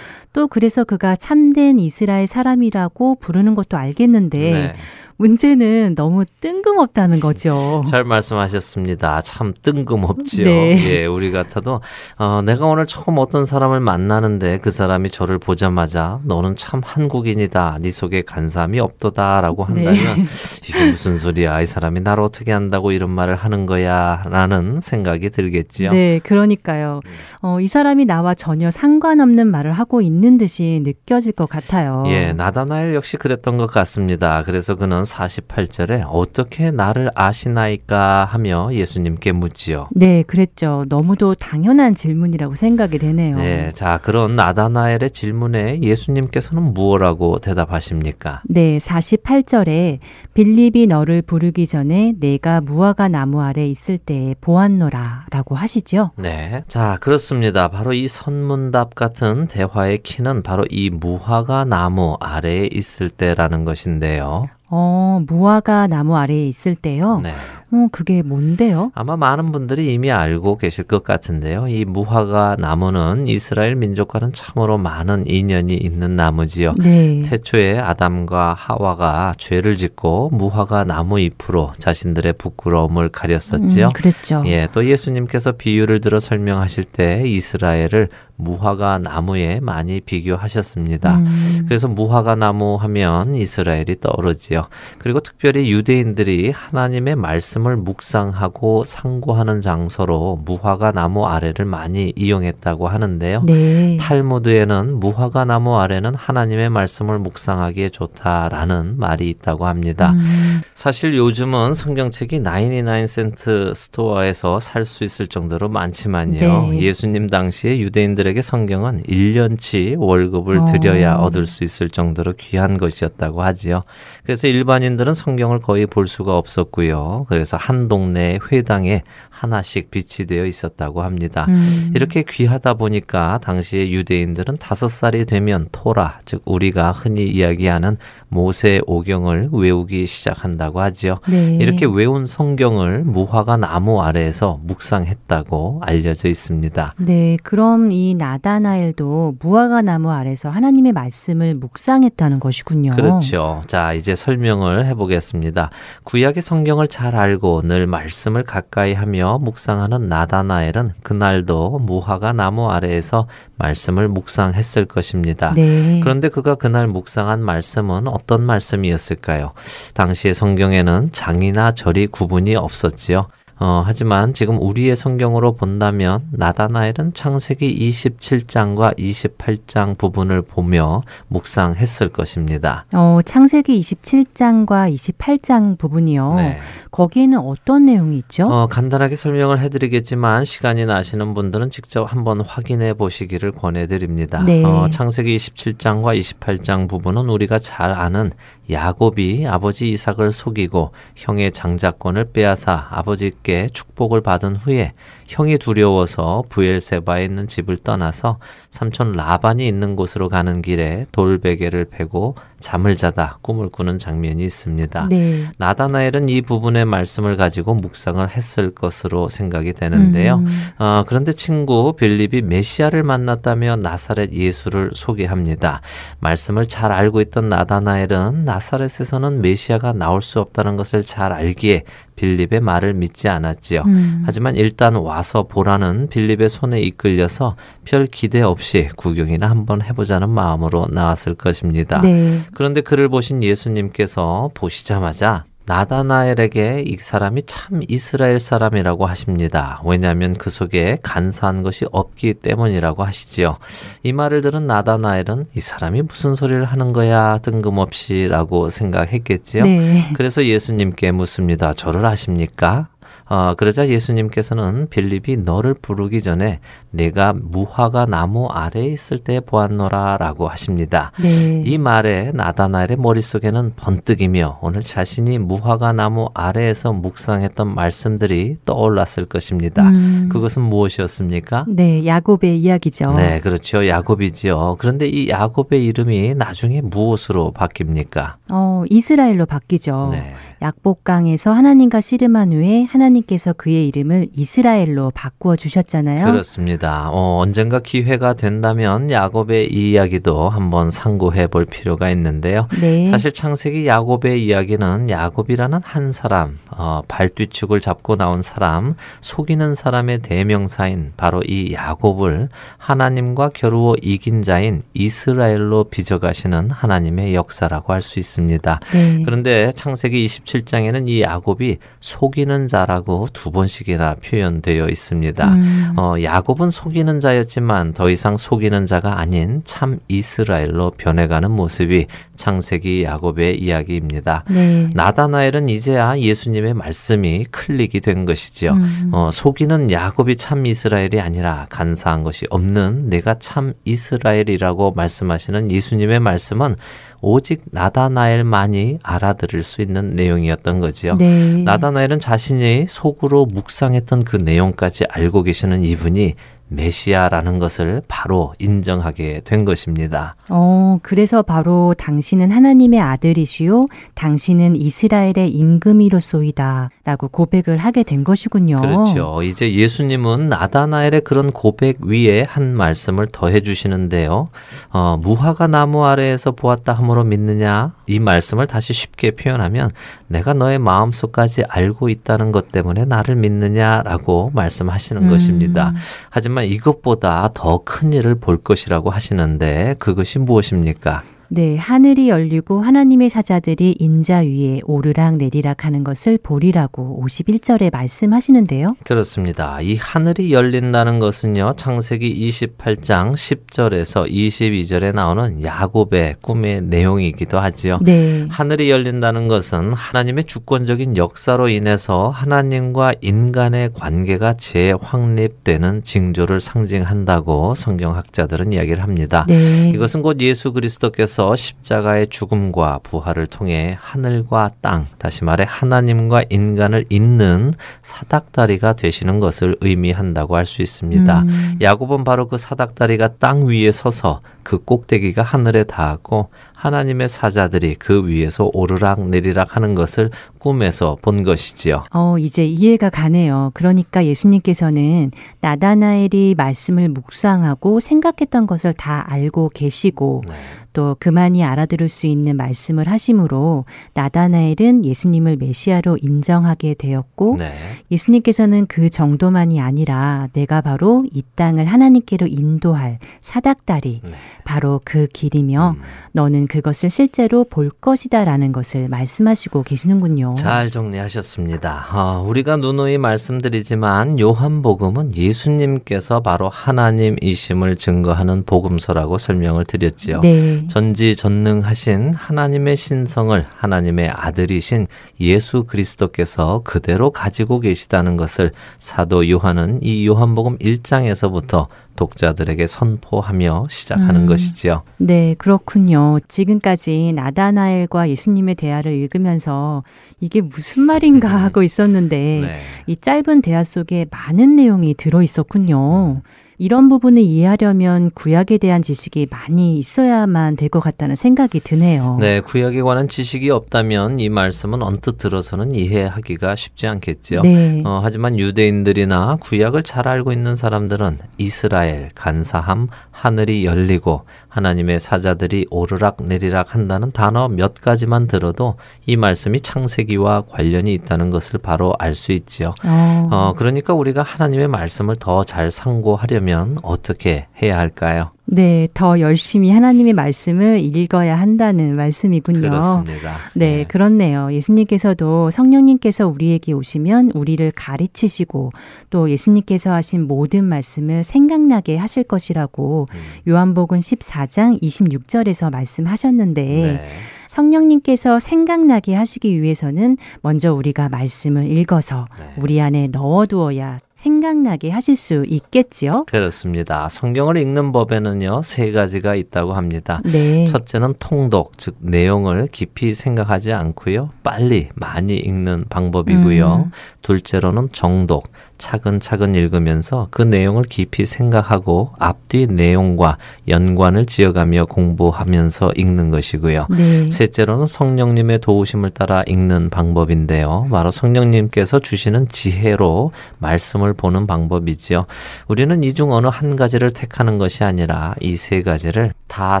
또 그래서 그가 참된 이스라엘 사람이라고 부르는 것도 알겠는데 네. 문제는 너무 뜬금없다는 거죠. 잘 말씀하셨습니다. 참 뜬금없지요. 네. 예, 우리 같아도 어, 내가 오늘 처음 어떤 사람을 만나는데 그 사람이 저를 보자마자 너는 참 한국인이다. 네 속에 간삼이 없도다라고 한다면 네. 이게 무슨 소리야? 이 사람이 나를 어떻게 한다고 이런 말을 하는 거야라는 생각이 들겠지요. 네, 그러니까요. 어, 이 사람이 나와 전혀 상관없는 말을 하고 있는 듯이 느껴질 것 같아요. 예, 나다나엘 역시 그랬던 것 같습니다. 그래서 그는 48절에 어떻게 나를 아시나이까 하며 예수님께 묻지요. 네, 그랬죠. 너무도 당연한 질문이라고 생각이 되네요. 네, 자, 그런 나다나엘의 질문에 예수님께서는 무엇라고 대답하십니까? 네, 48절에 빌립이 너를 부르기 전에 내가 무화과 나무 아래 있을 때에 보았노라 라고 하시죠. 네. 자, 그렇습니다. 바로 이 선문답 같은 대화의 키는 바로 이 무화과 나무 아래에 있을 때라는 것인데요. 어, 무화과 나무 아래에 있을 때요. 네. 어, 그게 뭔데요? 아마 많은 분들이 이미 알고 계실 것 같은데요. 이 무화과 나무는 이스라엘 민족과는 참으로 많은 인연이 있는 나무지요. 네. 태초에 아담과 하와가 죄를 짓고 무화과 나무 잎으로 자신들의 부끄러움을 가렸었지요. 음, 그랬죠. 예, 또 예수님께서 비유를 들어 설명하실 때 이스라엘을 무화과 나무에 많이 비교하셨습니다. 음. 그래서 무화과 나무 하면 이스라엘이 떠오르지요. 그리고 특별히 유대인들이 하나님의 말씀 을 묵상하고 상고하는 장소로 무화과 나무 아래를 많이 이용했다고 하는데요. 네. 탈무드에는 무화과 나무 아래는 하나님의 말씀을 묵상하기에 좋다라는 말이 있다고 합니다. 음. 사실 요즘은 성경책이 99센트 스토어에서 살 수 있을 정도로 많지만요. 네. 예수님 당시에 유대인들의 사람들에게 성경은 1년치 월급을 드려야 어. 얻을 수 있을 정도로 귀한 것이었다고 하지요. 그래서 일반인들은 성경을 거의 볼 수가 없었고요. 그래서 한 동네 회당에 하나씩 비치되어 있었다고 합니다. 음. 이렇게 귀하다 보니까 당시의 유대인들은 다섯 살이 되면 토라, 즉 우리가 흔히 이야기하는 모세 오경을 외우기 시작한다고 하지요. 네. 이렇게 외운 성경을 무화과 나무 아래에서 묵상했다고 알려져 있습니다. 네, 그럼 이 나다나엘도 무화과 나무 아래서 하나님의 말씀을 묵상했다는 것이군요. 그렇죠. 자, 이제 설명을 해보겠습니다. 구약의 성경을 잘 알고 늘 말씀을 가까이 하며 묵상하는 나다나엘은 그날도 무화과 나무 아래에서 말씀을 묵상했을 것입니다. 네. 그런데 그가 그날 묵상한 말씀은 어떤 말씀이었을까요? 당시의 성경에는 장이나 절이 구분이 없었지요. 어, 하지만 지금 우리의 성경으로 본다면 나다나엘은 창세기 27장과 28장 부분을 보며 묵상했을 것입니다. 어, 창세기 27장과 28장 부분이요. 네. 거기에는 어떤 내용이 있죠? 어, 간단하게 설명을 해드리겠지만 시간이 나시는 분들은 직접 한번 확인해 보시기를 권해드립니다. 네. 어, 창세기 27장과 28장 부분은 우리가 잘 아는 야곱이 아버지 이삭을 속이고 형의 장자권을 빼앗아 아버지께 축복을 받은 후에 형이 두려워서 부엘세바에 있는 집을 떠나서 삼촌 라반이 있는 곳으로 가는 길에 돌베개를 베고 잠을 자다 꿈을 꾸는 장면이 있습니다. 네. 나다나엘은 이 부분의 말씀을 가지고 묵상을 했을 것으로 생각이 되는데요. 음. 어, 그런데 친구 빌립이 메시아를 만났다며 나사렛 예수를 소개합니다. 말씀을 잘 알고 있던 나다나엘은 나사렛에서는 메시아가 나올 수 없다는 것을 잘 알기에 빌립의 말을 믿지 않았지요. 음. 하지만 일단 와서 보라는 빌립의 손에 이끌려서 별 기대 없이 구경이나 한번 해보자는 마음으로 나왔을 것입니다. 네. 그런데 그를 보신 예수님께서 보시자마자 나다나엘에게 이 사람이 참 이스라엘 사람이라고 하십니다. 왜냐하면 그 속에 간사한 것이 없기 때문이라고 하시지요. 이 말을 들은 나다나엘은 이 사람이 무슨 소리를 하는 거야 뜬금없이라고 생각했겠지요. 네. 그래서 예수님께 묻습니다. 저를 아십니까? 어, 그러자 예수님께서는 빌립이 너를 부르기 전에 내가 무화과 나무 아래에 있을 때 보았노라라고 하십니다. 네. 이 말에 나다나엘의 머릿속에는 번뜩이며 오늘 자신이 무화과 나무 아래에서 묵상했던 말씀들이 떠올랐을 것입니다. 음. 그것은 무엇이었습니까? 네, 야곱의 이야기죠. 네, 그렇죠. 야곱이지요. 그런데 이 야곱의 이름이 나중에 무엇으로 바뀝니까? 어, 이스라엘로 바뀌죠. 네. 약복강에서 하나님과 씨름한 후에 하나님께서 그의 이름을 이스라엘로 바꾸어 주셨잖아요. 그렇습니다. 어, 언젠가 기회가 된다면 야곱의 이야기도 한번 상고해 볼 필요가 있는데요. 네. 사실 창세기 야곱의 이야기는 야곱이라는 한 사람, 어, 발뒤축을 잡고 나온 사람, 속이는 사람의 대명사인 바로 이 야곱을 하나님과 겨루어 이긴 자인 이스라엘로 빚어가시는 하나님의 역사라고 할 수 있습니다. 네. 그런데 창세기 27 17장에는 이 야곱이 속이는 자라고 두 번씩이나 표현되어 있습니다. 음. 어, 야곱은 속이는 자였지만 더 이상 속이는 자가 아닌 참 이스라엘로 변해가는 모습이 창세기 야곱의 이야기입니다. 네. 나다나엘은 이제야 예수님의 말씀이 클릭이 된 것이지요. 음. 어, 속이는 야곱이 참 이스라엘이 아니라 간사한 것이 없는 내가 참 이스라엘이라고 말씀하시는 예수님의 말씀은 오직 나다나엘만이 알아들을 수 있는 내용이었던 거지요. 네. 나다나엘은 자신이 속으로 묵상했던 그 내용까지 알고 계시는 이분이 메시아라는 것을 바로 인정하게 된 것입니다. 어, 그래서 바로 당신은 하나님의 아들이시요, 당신은 이스라엘의 임금이로소이다. 라고 고백을 하게 된 것이군요. 그렇죠. 이제 예수님은 나다나엘의 그런 고백 위에 한 말씀을 더해 주시는데요. 어, 무화과 나무 아래에서 보았다 함으로 믿느냐? 이 말씀을 다시 쉽게 표현하면 내가 너의 마음속까지 알고 있다는 것 때문에 나를 믿느냐라고 말씀하시는 음. 것입니다. 하지만 이것보다 더 큰 일을 볼 것이라고 하시는데 그것이 무엇입니까? 네, 하늘이 열리고 하나님의 사자들이 인자 위에 오르락 내리락 하는 것을 보리라고 51절에 말씀하시는데요. 그렇습니다. 이 하늘이 열린다는 것은요. 창세기 28장 10절에서 22절에 나오는 야곱의 꿈의 내용이기도 하지요. 네. 하늘이 열린다는 것은 하나님의 주권적인 역사로 인해서 하나님과 인간의 관계가 재확립되는 징조를 상징한다고 성경학자들은 이야기를 합니다. 네. 이것은 곧 예수 그리스도께서 그래서 십자가의 죽음과 부활을 통해 하늘과 땅, 다시 말해 하나님과 인간을 잇는 사닥다리가 되시는 것을 의미한다고 할 수 있습니다. 음. 야곱은 바로 그 사닥다리가 땅 위에 서서 그 꼭대기가 하늘에 닿았고 하나님의 사자들이 그 위에서 오르락 내리락 하는 것을 꿈에서 본 것이지요. 어, 이제 이해가 가네요. 그러니까 예수님께서는 나다나엘이 말씀을 묵상하고 생각했던 것을 다 알고 계시고 네. 또 그만이 알아들을 수 있는 말씀을 하심으로 나다나엘은 예수님을 메시아로 인정하게 되었고 네. 예수님께서는 그 정도만이 아니라 내가 바로 이 땅을 하나님께로 인도할 사닥다리 네. 바로 그 길이며 음. 너는 그것을 실제로 볼 것이다라는 것을 말씀하시고 계시는군요. 잘 정리하셨습니다. 어, 우리가 누누이 말씀드리지만 요한복음은 예수님께서 바로 하나님이심을 증거하는 복음서라고 설명을 드렸지요. 네. 전지전능하신 하나님의 신성을 하나님의 아들이신 예수 그리스도께서 그대로 가지고 계시다는 것을 사도 요한은 이 요한복음 1장에서부터 독자들에게 선포하며 시작하는 음, 것이지요. 네, 그렇군요. 지금까지 나다나엘과 예수님의 대화를 읽으면서 이게 무슨 말인가 하고 있었는데 네. 이 짧은 대화 속에 많은 내용이 들어 있었군요. 이런 부분을 이해하려면 구약에 대한 지식이 많이 있어야만 될 것 같다는 생각이 드네요. 네, 구약에 관한 지식이 없다면 이 말씀은 언뜻 들어서는 이해하기가 쉽지 않겠죠. 네. 어, 하지만 유대인들이나 구약을 잘 알고 있는 사람들은 이스라엘, 간사함, 하늘이 열리고 하나님의 사자들이 오르락 내리락 한다는 단어 몇 가지만 들어도 이 말씀이 창세기와 관련이 있다는 것을 바로 알 수 있지요. 어. 어, 그러니까 우리가 하나님의 말씀을 더 잘 상고하려면 어떻게 해야 할까요? 네, 더 열심히 하나님의 말씀을 읽어야 한다는 말씀이군요. 그렇습니다. 네, 네, 그렇네요. 예수님께서도 성령님께서 우리에게 오시면 우리를 가르치시고 또 예수님께서 하신 모든 말씀을 생각나게 하실 것이라고 음. 요한복음 14장 26절에서 말씀하셨는데 네. 성령님께서 생각나게 하시기 위해서는 먼저 우리가 말씀을 읽어서 네. 우리 안에 넣어두어야 생각나게 하실 수 있겠지요? 그렇습니다. 성경을 읽는 법에는요, 세 가지가 있다고 합니다. 네. 첫째는 통독, 즉, 내용을 깊이 생각하지 않고요, 빨리 많이 읽는 방법이고요. 음. 둘째로는 정독, 차근차근 읽으면서 그 내용을 깊이 생각하고 앞뒤 내용과 연관을 지어가며 공부하면서 읽는 것이고요. 네. 셋째로는 성령님의 도우심을 따라 읽는 방법인데요. 바로 성령님께서 주시는 지혜로 말씀을 보는 방법이지요. 우리는 이 중 어느 한 가지를 택하는 것이 아니라 이 세 가지를 다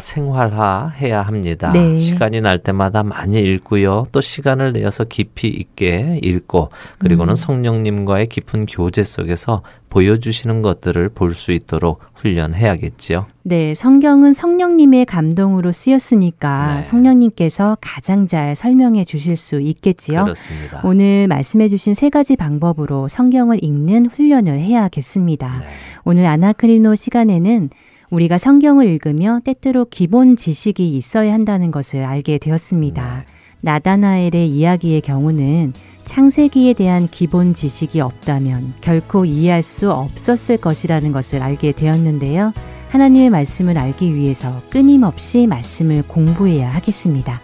생활화해야 합니다. 네. 시간이 날 때마다 많이 읽고요. 또 시간을 내어서 깊이 있게 읽고 그리고는 음. 성령님과의 깊은 교 교제 속에서 보여주시는 것들을 볼 수 있도록 훈련해야겠지요. 네, 성경은 성령님의 감동으로 쓰였으니까 네. 성령님께서 가장 잘 설명해 주실 수 있겠지요. 그렇습니다. 오늘 말씀해 주신 세 가지 방법으로 성경을 읽는 훈련을 해야겠습니다. 네. 오늘 아나크리노 시간에는 우리가 성경을 읽으며 때때로 기본 지식이 있어야 한다는 것을 알게 되었습니다. 네. 나다나엘의 이야기의 경우는 창세기에 대한 기본 지식이 없다면 결코 이해할 수 없었을 것이라는 것을 알게 되었는데요. 하나님의 말씀을 알기 위해서 끊임없이 말씀을 공부해야 하겠습니다.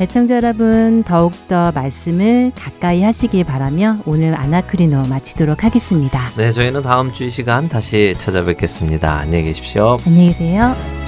애청자 여러분, 더욱더 말씀을 가까이 하시길 바라며 오늘 아나크리노 마치도록 하겠습니다. 네, 저희는 다음 주 이 시간 다시 찾아뵙겠습니다. 안녕히 계십시오. 안녕히 계세요.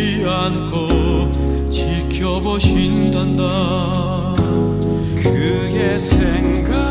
물어보신단다. 그의 생각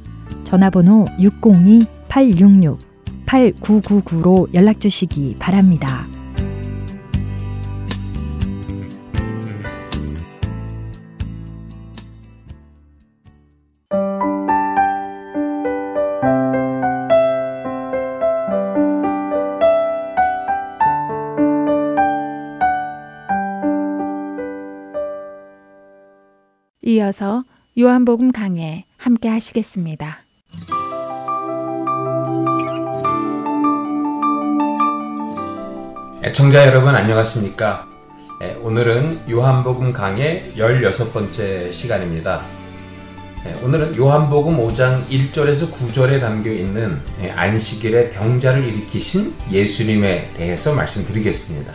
전화번호 602-866-8999로 연락 주시기 바랍니다. 이어서 요한복음 강해 함께 하시겠습니다. 애청자 여러분 안녕하십니까? 네, 오늘은 요한복음 강의 16번째 시간입니다. 네, 오늘은 요한복음 5장 1절에서 9절에 담겨 있는 네, 안식일에 병자를 일으키신 예수님에 대해서 말씀드리겠습니다.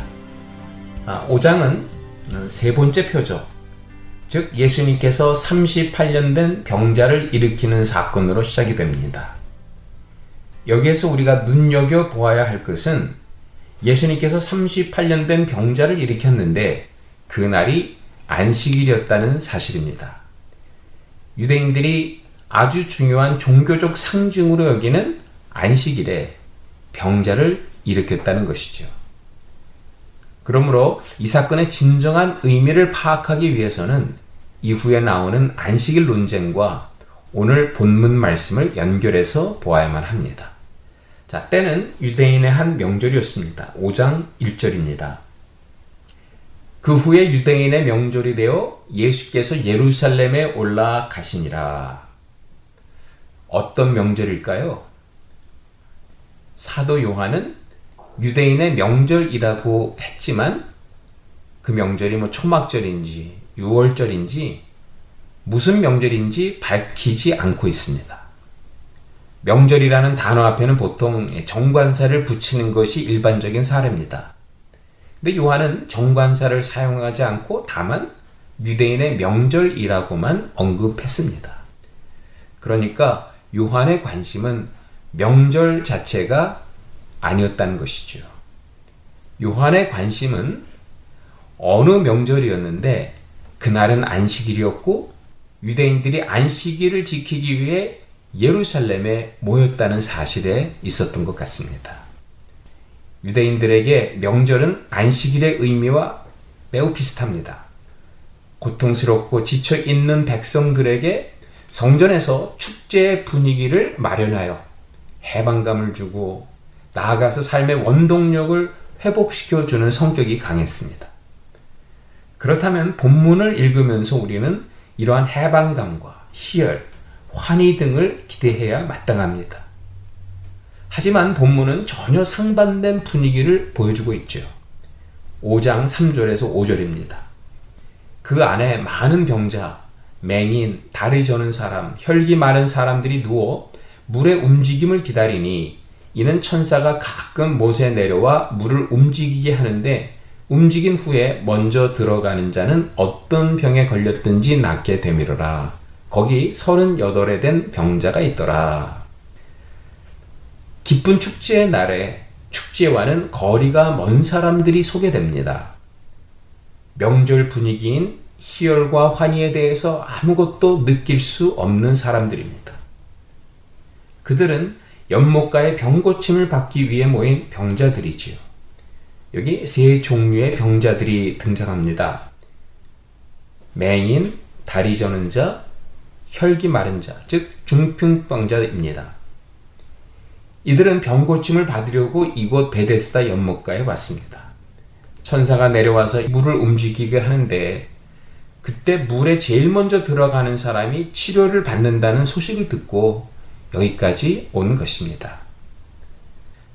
5장은 아, 세 번째 표죠. 즉 예수님께서 38년 된 병자를 일으키는 사건으로 시작이 됩니다. 여기에서 우리가 눈여겨 보아야 할 것은 예수님께서 38년 된 병자를 일으켰는데 그날이 안식일이었다는 사실입니다. 유대인들이 아주 중요한 종교적 상징으로 여기는 안식일에 병자를 일으켰다는 것이죠. 그러므로 이 사건의 진정한 의미를 파악하기 위해서는 이후에 나오는 안식일 논쟁과 오늘 본문 말씀을 연결해서 보아야만 합니다. 자, 때는 유대인의 한 명절이었습니다. 5장 1절입니다. 그 후에 유대인의 명절이 되어 예수께서 예루살렘에 올라가시니라. 어떤 명절일까요? 사도 요한은 유대인의 명절이라고 했지만 그 명절이 뭐 초막절인지 유월절인지 무슨 명절인지 밝히지 않고 있습니다. 명절이라는 단어 앞에는 보통 정관사를 붙이는 것이 일반적인 사례입니다. 근데 요한은 정관사를 사용하지 않고 다만 유대인의 명절이라고만 언급했습니다. 그러니까 요한의 관심은 명절 자체가 아니었다는 것이죠. 요한의 관심은 어느 명절이었는데 그날은 안식일이었고 유대인들이 안식일을 지키기 위해 예루살렘에 모였다는 사실에 있었던 것 같습니다. 유대인들에게 명절은 안식일의 의미와 매우 비슷합니다. 고통스럽고 지쳐 있는 백성들에게 성전에서 축제의 분위기를 마련하여 해방감을 주고 나아가서 삶의 원동력을 회복시켜 주는 성격이 강했습니다. 그렇다면 본문을 읽으면서 우리는 이러한 해방감과 희열, 환희 등을 기대해야 마땅합니다. 하지만 본문은 전혀 상반된 분위기를 보여주고 있죠. 5장 3절에서 5절입니다. 그 안에 많은 병자, 맹인, 다리 저는 사람, 혈기 마른 사람들이 누워 물의 움직임을 기다리니 이는 천사가 가끔 못에 내려와 물을 움직이게 하는데 움직인 후에 먼저 들어가는 자는 어떤 병에 걸렸든지 낫게 되미르라. 거기 38에 된 병자가 있더라. 기쁜 축제의 날에 축제와는 거리가 먼 사람들이 소개됩니다. 명절 분위기인 희열과 환희에 대해서 아무것도 느낄 수 없는 사람들입니다. 그들은 연못가의 병고침을 받기 위해 모인 병자들이지요. 여기 세 종류의 병자들이 등장합니다. 맹인, 다리 저는 자, 혈기 마른 자, 즉 중풍병자입니다. 이들은 병 고침을 받으려고 이곳 베데스다 연못가에 왔습니다. 천사가 내려와서 물을 움직이게 하는데 그때 물에 제일 먼저 들어가는 사람이 치료를 받는다는 소식을 듣고 여기까지 온 것입니다.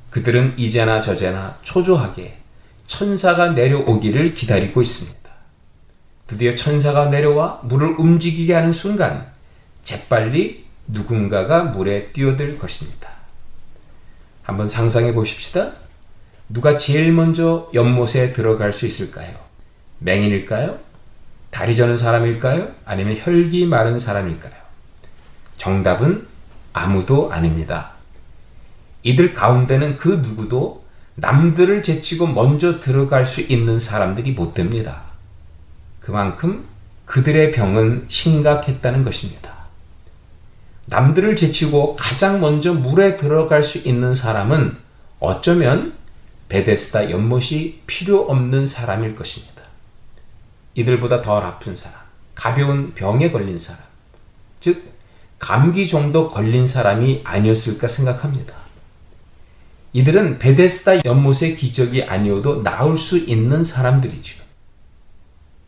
그들은 이제나 저제나 초조하게 천사가 내려오기를 기다리고 있습니다. 드디어 천사가 내려와 물을 움직이게 하는 순간 재빨리 누군가가 물에 뛰어들 것입니다. 한번 상상해 보십시다. 누가 제일 먼저 연못에 들어갈 수 있을까요? 맹인일까요? 다리 저는 사람일까요? 아니면 혈기 마른 사람일까요? 정답은 아무도 아닙니다. 이들 가운데는 그 누구도 남들을 제치고 먼저 들어갈 수 있는 사람들이 못 됩니다. 그만큼 그들의 병은 심각했다는 것입니다. 남들을 제치고 가장 먼저 물에 들어갈 수 있는 사람은 어쩌면 베데스다 연못이 필요 없는 사람일 것입니다. 이들보다 덜 아픈 사람, 가벼운 병에 걸린 사람, 즉, 감기 정도 걸린 사람이 아니었을까 생각합니다. 이들은 베데스다 연못의 기적이 아니어도 나올 수 있는 사람들이죠.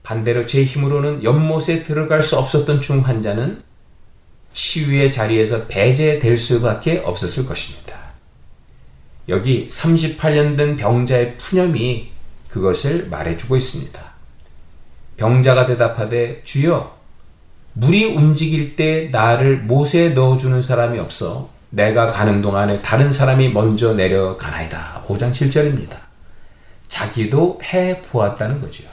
반대로 제 힘으로는 연못에 들어갈 수 없었던 중 환자는 치유의 자리에서 배제될 수밖에 없었을 것입니다. 여기 38년 된 병자의 푸념이 그것을 말해주고 있습니다. 병자가 대답하되 주여 물이 움직일 때 나를 못에 넣어주는 사람이 없어 내가 가는 동안에 다른 사람이 먼저 내려가나이다. 5장 7절입니다. 자기도 해 보았다는 거죠.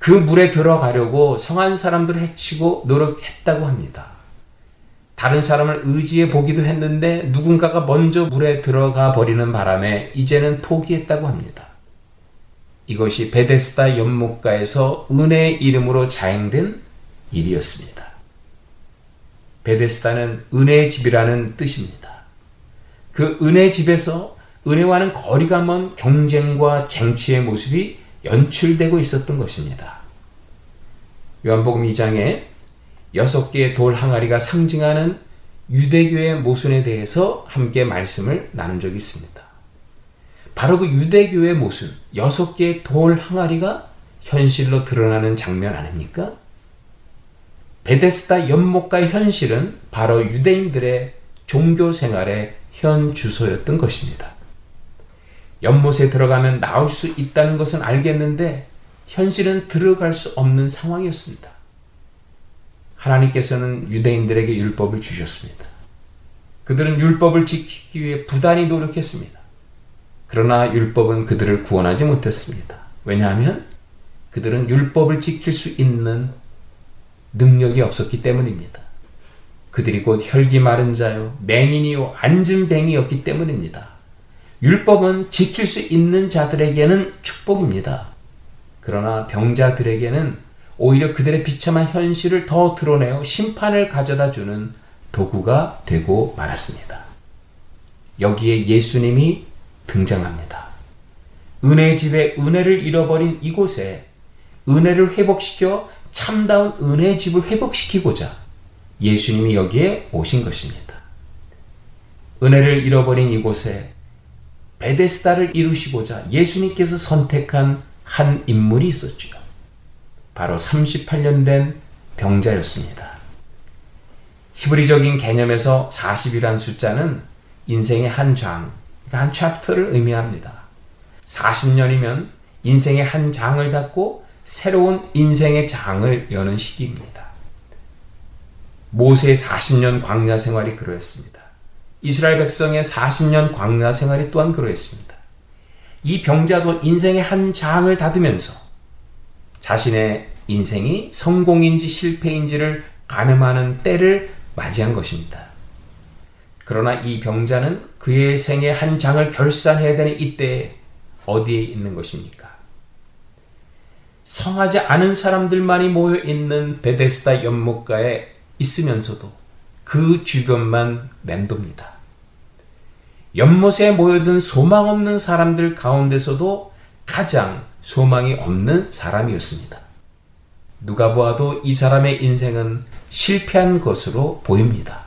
그 물에 들어가려고 성한 사람들을 해치고 노력했다고 합니다. 다른 사람을 의지해 보기도 했는데 누군가가 먼저 물에 들어가 버리는 바람에 이제는 포기했다고 합니다. 이것이 베데스다 연못가에서 은혜의 이름으로 자행된 일이었습니다. 베데스다는 은혜의 집이라는 뜻입니다. 그 은혜의 집에서 은혜와는 거리가 먼 경쟁과 쟁취의 모습이 연출되고 있었던 것입니다. 요한복음 2장에 여섯 개의 돌 항아리가 상징하는 유대교의 모순에 대해서 함께 말씀을 나눈 적이 있습니다. 바로 그 유대교의 모순, 여섯 개의 돌 항아리가 현실로 드러나는 장면 아닙니까? 베데스다 연못가의 현실은 바로 유대인들의 종교 생활의 현 주소였던 것입니다. 연못에 들어가면 나올 수 있다는 것은 알겠는데 현실은 들어갈 수 없는 상황이었습니다. 하나님께서는 유대인들에게 율법을 주셨습니다. 그들은 율법을 지키기 위해 부단히 노력했습니다. 그러나 율법은 그들을 구원하지 못했습니다. 왜냐하면 그들은 율법을 지킬 수 있는 능력이 없었기 때문입니다. 그들이 곧 혈기 마른 자요, 맹인이요, 안증뱅이였기 때문입니다. 율법은 지킬 수 있는 자들에게는 축복입니다. 그러나 병자들에게는 오히려 그들의 비참한 현실을 더 드러내어 심판을 가져다 주는 도구가 되고 말았습니다. 여기에 예수님이 등장합니다. 은혜의 집에 은혜를 잃어버린 이곳에 은혜를 회복시켜 참다운 은혜의 집을 회복시키고자 예수님이 여기에 오신 것입니다. 은혜를 잃어버린 이곳에 베데스다를 이루시고자 예수님께서 선택한 한 인물이 있었죠. 바로 38년 된 병자였습니다. 히브리적인 개념에서 40이란 숫자는 인생의 한 장, 그러니까 한 챕터를 의미합니다. 40년이면 인생의 한 장을 닫고 새로운 인생의 장을 여는 시기입니다. 모세의 40년 광야 생활이 그러했습니다. 이스라엘 백성의 40년 광야 생활이 또한 그러했습니다. 이 병자도 인생의 한 장을 닫으면서 자신의 인생이 성공인지 실패인지를 가늠하는 때를 맞이한 것입니다. 그러나 이 병자는 그의 생의 한 장을 결산해야 되는 이때에 어디에 있는 것입니까? 성하지 않은 사람들만이 모여 있는 베데스다 연못가에 있으면서도 그 주변만 맴돕니다. 연못에 모여든 소망 없는 사람들 가운데서도 가장 소망이 없는 사람이었습니다. 누가 보아도 이 사람의 인생은 실패한 것으로 보입니다.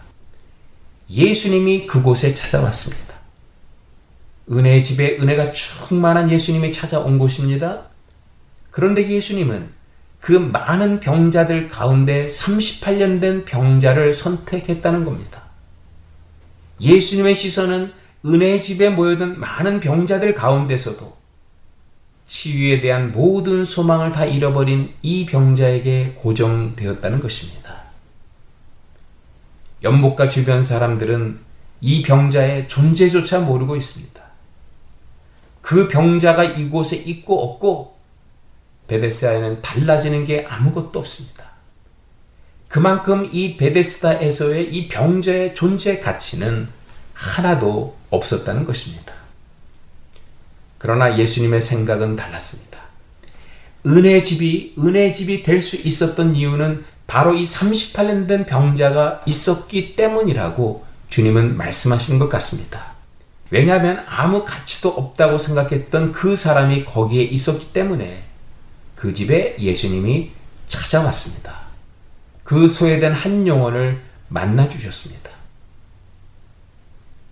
예수님이 그곳에 찾아왔습니다. 은혜의 집에 은혜가 충만한 예수님이 찾아온 곳입니다. 그런데 예수님은 그 많은 병자들 가운데 38년 된 병자를 선택했다는 겁니다. 예수님의 시선은 은혜의 집에 모여든 많은 병자들 가운데서도 치유에 대한 모든 소망을 다 잃어버린 이 병자에게 고정되었다는 것입니다. 연못가 주변 사람들은 이 병자의 존재조차 모르고 있습니다. 그 병자가 이곳에 있고 없고 베데스다에는 달라지는 게 아무것도 없습니다. 그만큼 이 베데스다에서의 이 병자의 존재 가치는 하나도 없었다는 것입니다. 그러나 예수님의 생각은 달랐습니다. 은혜 집이 은혜 집이 될 수 있었던 이유는 바로 이 38년 된 병자가 있었기 때문이라고 주님은 말씀하시는 것 같습니다. 왜냐하면 아무 가치도 없다고 생각했던 그 사람이 거기에 있었기 때문에 그 집에 예수님이 찾아왔습니다. 그 소외된 한 영혼을 만나 주셨습니다.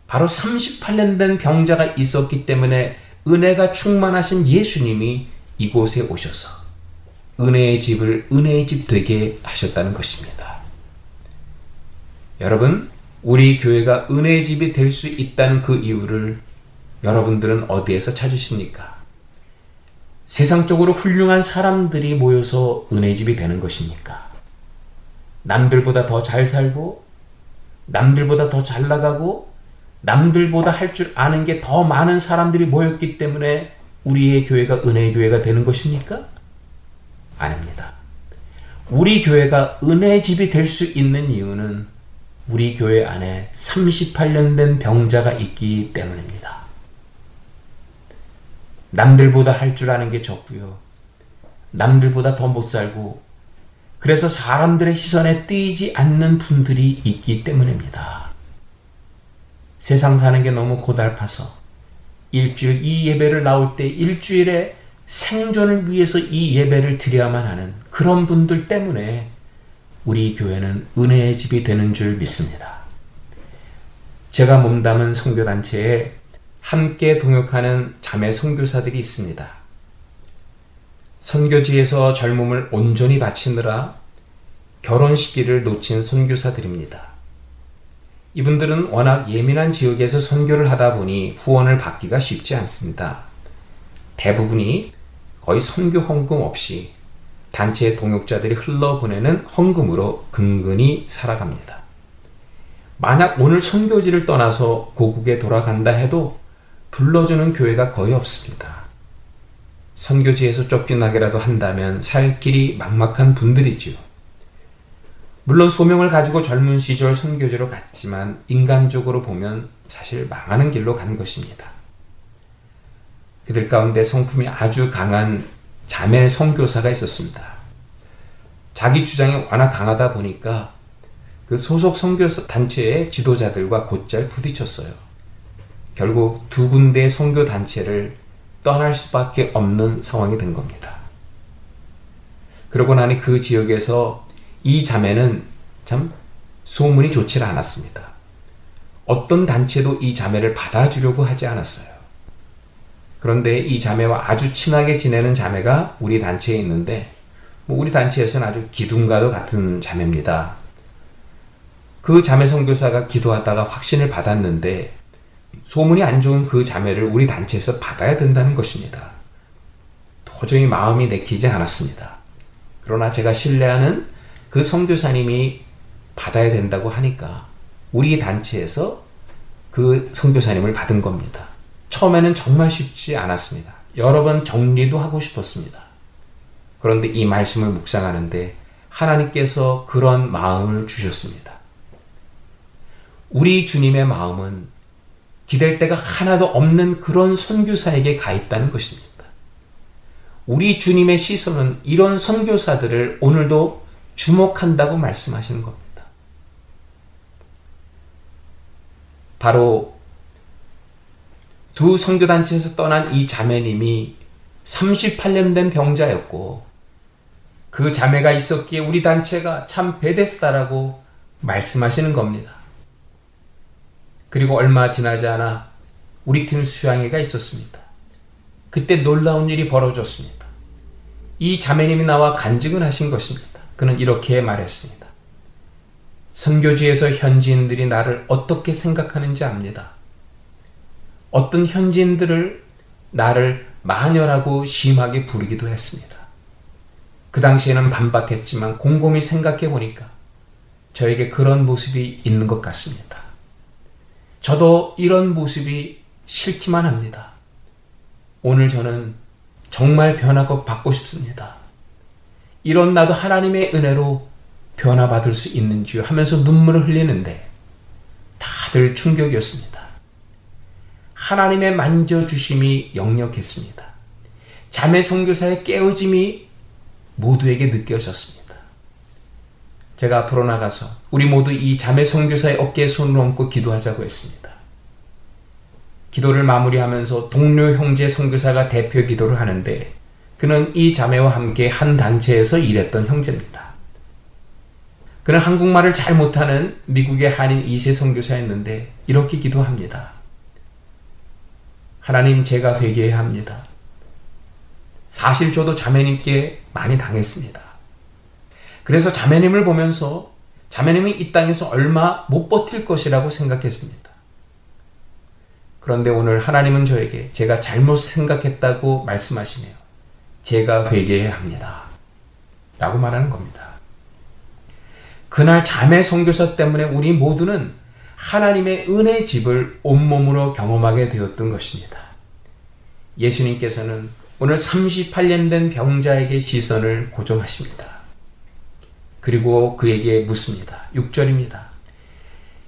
바로 38년 된 병자가 있었기 때문에 은혜가 충만하신 예수님이 이곳에 오셔서 은혜의 집을 은혜의 집 되게 하셨다는 것입니다. 여러분, 우리 교회가 은혜의 집이 될 수 있다는 그 이유를 여러분들은 어디에서 찾으십니까? 세상적으로 훌륭한 사람들이 모여서 은혜의 집이 되는 것입니까? 남들보다 더 잘 살고, 남들보다 더 잘 나가고, 남들보다 할 줄 아는 게 더 많은 사람들이 모였기 때문에 우리의 교회가 은혜의 교회가 되는 것입니까? 아닙니다. 우리 교회가 은혜의 집이 될 수 있는 이유는 우리 교회 안에 38년 된 병자가 있기 때문입니다. 남들보다 할 줄 아는 게 적고요. 남들보다 더 못 살고 그래서 사람들의 시선에 띄지 않는 분들이 있기 때문입니다. 세상 사는 게 너무 고달파서 일주일 이 예배를 나올 때 일주일에 생존을 위해서 이 예배를 드려야만 하는 그런 분들 때문에 우리 교회는 은혜의 집이 되는 줄 믿습니다. 제가 몸담은 성교단체에 함께 동역하는 자매 선교사들이 있습니다. 선교지에서 젊음을 온전히 바치느라 결혼 시기를 놓친 선교사들입니다. 이분들은 워낙 예민한 지역에서 선교를 하다 보니 후원을 받기가 쉽지 않습니다. 대부분이 거의 선교 헌금 없이 단체의 동역자들이 흘러보내는 헌금으로 근근히 살아갑니다. 만약 오늘 선교지를 떠나서 고국에 돌아간다 해도 불러주는 교회가 거의 없습니다. 선교지에서 쫓겨나기라도 한다면 살 길이 막막한 분들이지요. 물론 소명을 가지고 젊은 시절 선교지로 갔지만 인간적으로 보면 사실 망하는 길로 간 것입니다. 그들 가운데 성품이 아주 강한 자매 선교사가 있었습니다. 자기 주장이 워낙 강하다 보니까 그 소속 선교사 단체의 지도자들과 곧잘 부딪혔어요. 결국 두 군데의 선교 단체를 떠날 수밖에 없는 상황이 된 겁니다. 그러고 나니 그 지역에서 이 자매는 참 소문이 좋지 않았습니다. 어떤 단체도 이 자매를 받아주려고 하지 않았어요. 그런데 이 자매와 아주 친하게 지내는 자매가 우리 단체에 있는데 뭐 우리 단체에서는 아주 기둥과도 같은 자매입니다. 그 자매 선교사가 기도하다가 확신을 받았는데 소문이 안 좋은 그 자매를 우리 단체에서 받아야 된다는 것입니다. 도저히 마음이 내키지 않았습니다. 그러나 제가 신뢰하는 그 선교사님이 받아야 된다고 하니까 우리 단체에서 그 선교사님을 받은 겁니다. 처음에는 정말 쉽지 않았습니다. 여러 번 정리도 하고 싶었습니다. 그런데 이 말씀을 묵상하는데 하나님께서 그런 마음을 주셨습니다. 우리 주님의 마음은 기댈 데가 하나도 없는 그런 선교사에게 가 있다는 것입니다. 우리 주님의 시선은 이런 선교사들을 오늘도 주목한다고 말씀하시는 겁니다. 바로 두 선교단체에서 떠난 이 자매님이 38년 된 병자였고 그 자매가 있었기에 우리 단체가 참 베데스다라고 말씀하시는 겁니다. 그리고 얼마 지나지 않아 우리 팀 수양회가 있었습니다. 그때 놀라운 일이 벌어졌습니다. 이 자매님이 나와 간증을 하신 것입니다. 그는 이렇게 말했습니다. 선교지에서 현지인들이 나를 어떻게 생각하는지 압니다. 어떤 현지인들을 나를 마녀라고 심하게 부르기도 했습니다. 그 당시에는 반박했지만 곰곰이 생각해 보니까 저에게 그런 모습이 있는 것 같습니다. 저도 이런 모습이 싫기만 합니다. 오늘 저는 정말 변화가 받고 싶습니다. 이런 나도 하나님의 은혜로 변화받을 수 있는지 하면서 눈물을 흘리는데 다들 충격이었습니다. 하나님의 만져주심이 역력했습니다. 자매 선교사의 깨어짐이 모두에게 느껴졌습니다. 제가 앞으로 나가서 우리 모두 이 자매 선교사의 어깨에 손을 얹고 기도하자고 했습니다. 기도를 마무리하면서 동료 형제 선교사가 대표 기도를 하는데 그는 이 자매와 함께 한 단체에서 일했던 형제입니다. 그는 한국말을 잘 못하는 미국의 한인 2세 선교사였는데 이렇게 기도합니다. 하나님 제가 회개해야 합니다. 사실 저도 자매님께 많이 당했습니다. 그래서 자매님을 보면서 자매님이 이 땅에서 얼마 못 버틸 것이라고 생각했습니다. 그런데 오늘 하나님은 저에게 제가 잘못 생각했다고 말씀하시네요. 제가 회개해야 합니다. 라고 말하는 겁니다. 그날 자매 선교사 때문에 우리 모두는 하나님의 은혜 집을 온몸으로 경험하게 되었던 것입니다. 예수님께서는 오늘 38년 된 병자에게 시선을 고정하십니다. 그리고 그에게 묻습니다. 6절입니다.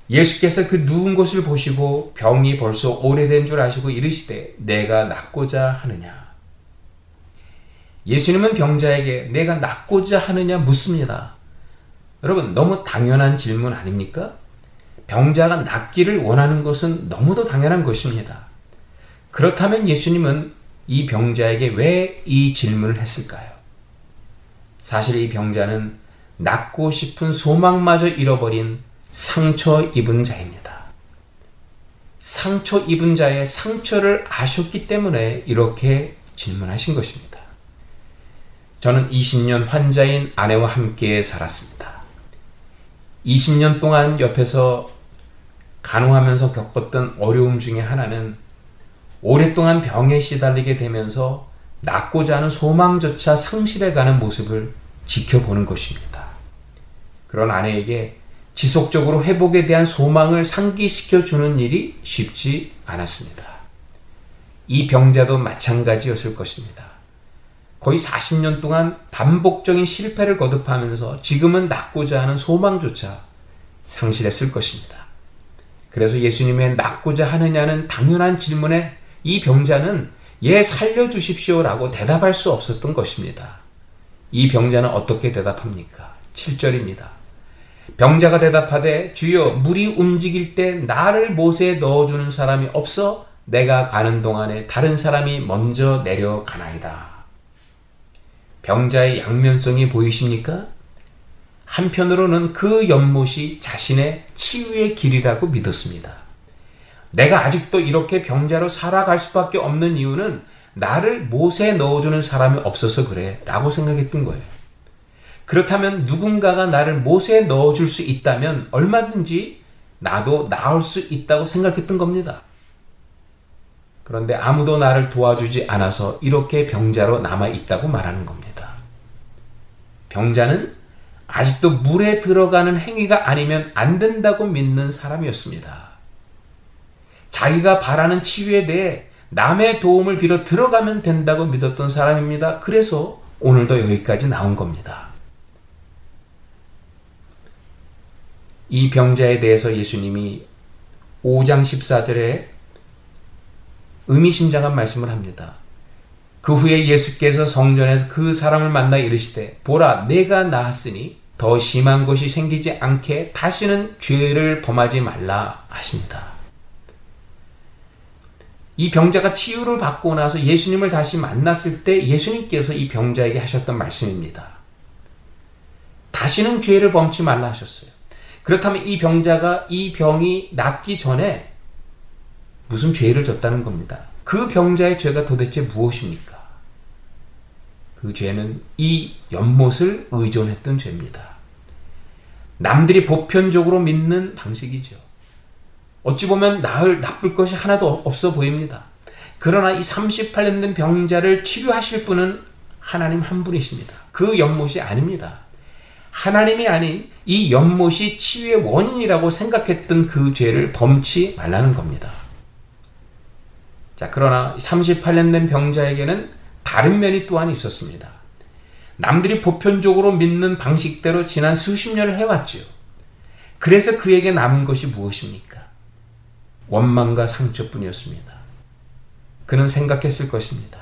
예수께서 그 누운 곳을 보시고 병이 벌써 오래된 줄 아시고 이르시되 내가 낫고자 하느냐. 예수님은 병자에게 내가 낫고자 하느냐 묻습니다. 여러분, 너무 당연한 질문 아닙니까? 병자가 낫기를 원하는 것은 너무도 당연한 것입니다. 그렇다면 예수님은 이 병자에게 왜 이 질문을 했을까요? 사실 이 병자는 낫고 싶은 소망마저 잃어버린 상처 입은 자입니다. 상처 입은 자의 상처를 아셨기 때문에 이렇게 질문하신 것입니다. 저는 20년 환자인 아내와 함께 살았습니다. 20년 동안 옆에서 간호하면서 겪었던 어려움 중에 하나는 오랫동안 병에 시달리게 되면서 낫고자 하는 소망조차 상실해가는 모습을 지켜보는 것입니다. 그런 아내에게 지속적으로 회복에 대한 소망을 상기시켜 주는 일이 쉽지 않았습니다. 이 병자도 마찬가지였을 것입니다. 거의 40년 동안 반복적인 실패를 거듭하면서 지금은 낫고자 하는 소망조차 상실했을 것입니다. 그래서 예수님의 낫고자 하느냐는 당연한 질문에 이 병자는 예, 살려주십시오라고 대답할 수 없었던 것입니다. 이 병자는 어떻게 대답합니까? 7절입니다. 병자가 대답하되 주여 물이 움직일 때 나를 못에 넣어주는 사람이 없어 내가 가는 동안에 다른 사람이 먼저 내려가나이다. 병자의 양면성이 보이십니까? 한편으로는 그 연못이 자신의 치유의 길이라고 믿었습니다. 내가 아직도 이렇게 병자로 살아갈 수밖에 없는 이유는 나를 못에 넣어주는 사람이 없어서 그래 라고 생각했던 거예요. 그렇다면 누군가가 나를 못에 넣어줄 수 있다면 얼마든지 나도 나을 수 있다고 생각했던 겁니다. 그런데 아무도 나를 도와주지 않아서 이렇게 병자로 남아 있다고 말하는 겁니다. 병자는 아직도 물에 들어가는 행위가 아니면 안 된다고 믿는 사람이었습니다. 자기가 바라는 치유에 대해 남의 도움을 빌어 들어가면 된다고 믿었던 사람입니다. 그래서 오늘도 여기까지 나온 겁니다. 이 병자에 대해서 예수님이 5장 14절에 의미심장한 말씀을 합니다. 그 후에 예수께서 성전에서 그 사람을 만나 이르시되 보라 내가 나았으니 더 심한 것이 생기지 않게 다시는 죄를 범하지 말라 하십니다. 이 병자가 치유를 받고 나서 예수님을 다시 만났을 때 예수님께서 이 병자에게 하셨던 말씀입니다. 다시는 죄를 범치 말라 하셨어요. 그렇다면 이 병자가 이 병이 낫기 전에 무슨 죄를 졌다는 겁니다. 그 병자의 죄가 도대체 무엇입니까? 그 죄는 이 연못을 의존했던 죄입니다. 남들이 보편적으로 믿는 방식이죠. 어찌 보면 나을 나쁠 것이 하나도 없어 보입니다. 그러나 이 38년 된 병자를 치료하실 분은 하나님 한 분이십니다. 그 연못이 아닙니다. 하나님이 아닌 이 연못이 치유의 원인이라고 생각했던 그 죄를 범치 말라는 겁니다. 자, 그러나 38년 된 병자에게는 다른 면이 또한 있었습니다. 남들이 보편적으로 믿는 방식대로 지난 수십 년을 해왔죠. 그래서 그에게 남은 것이 무엇입니까? 원망과 상처뿐이었습니다. 그는 생각했을 것입니다.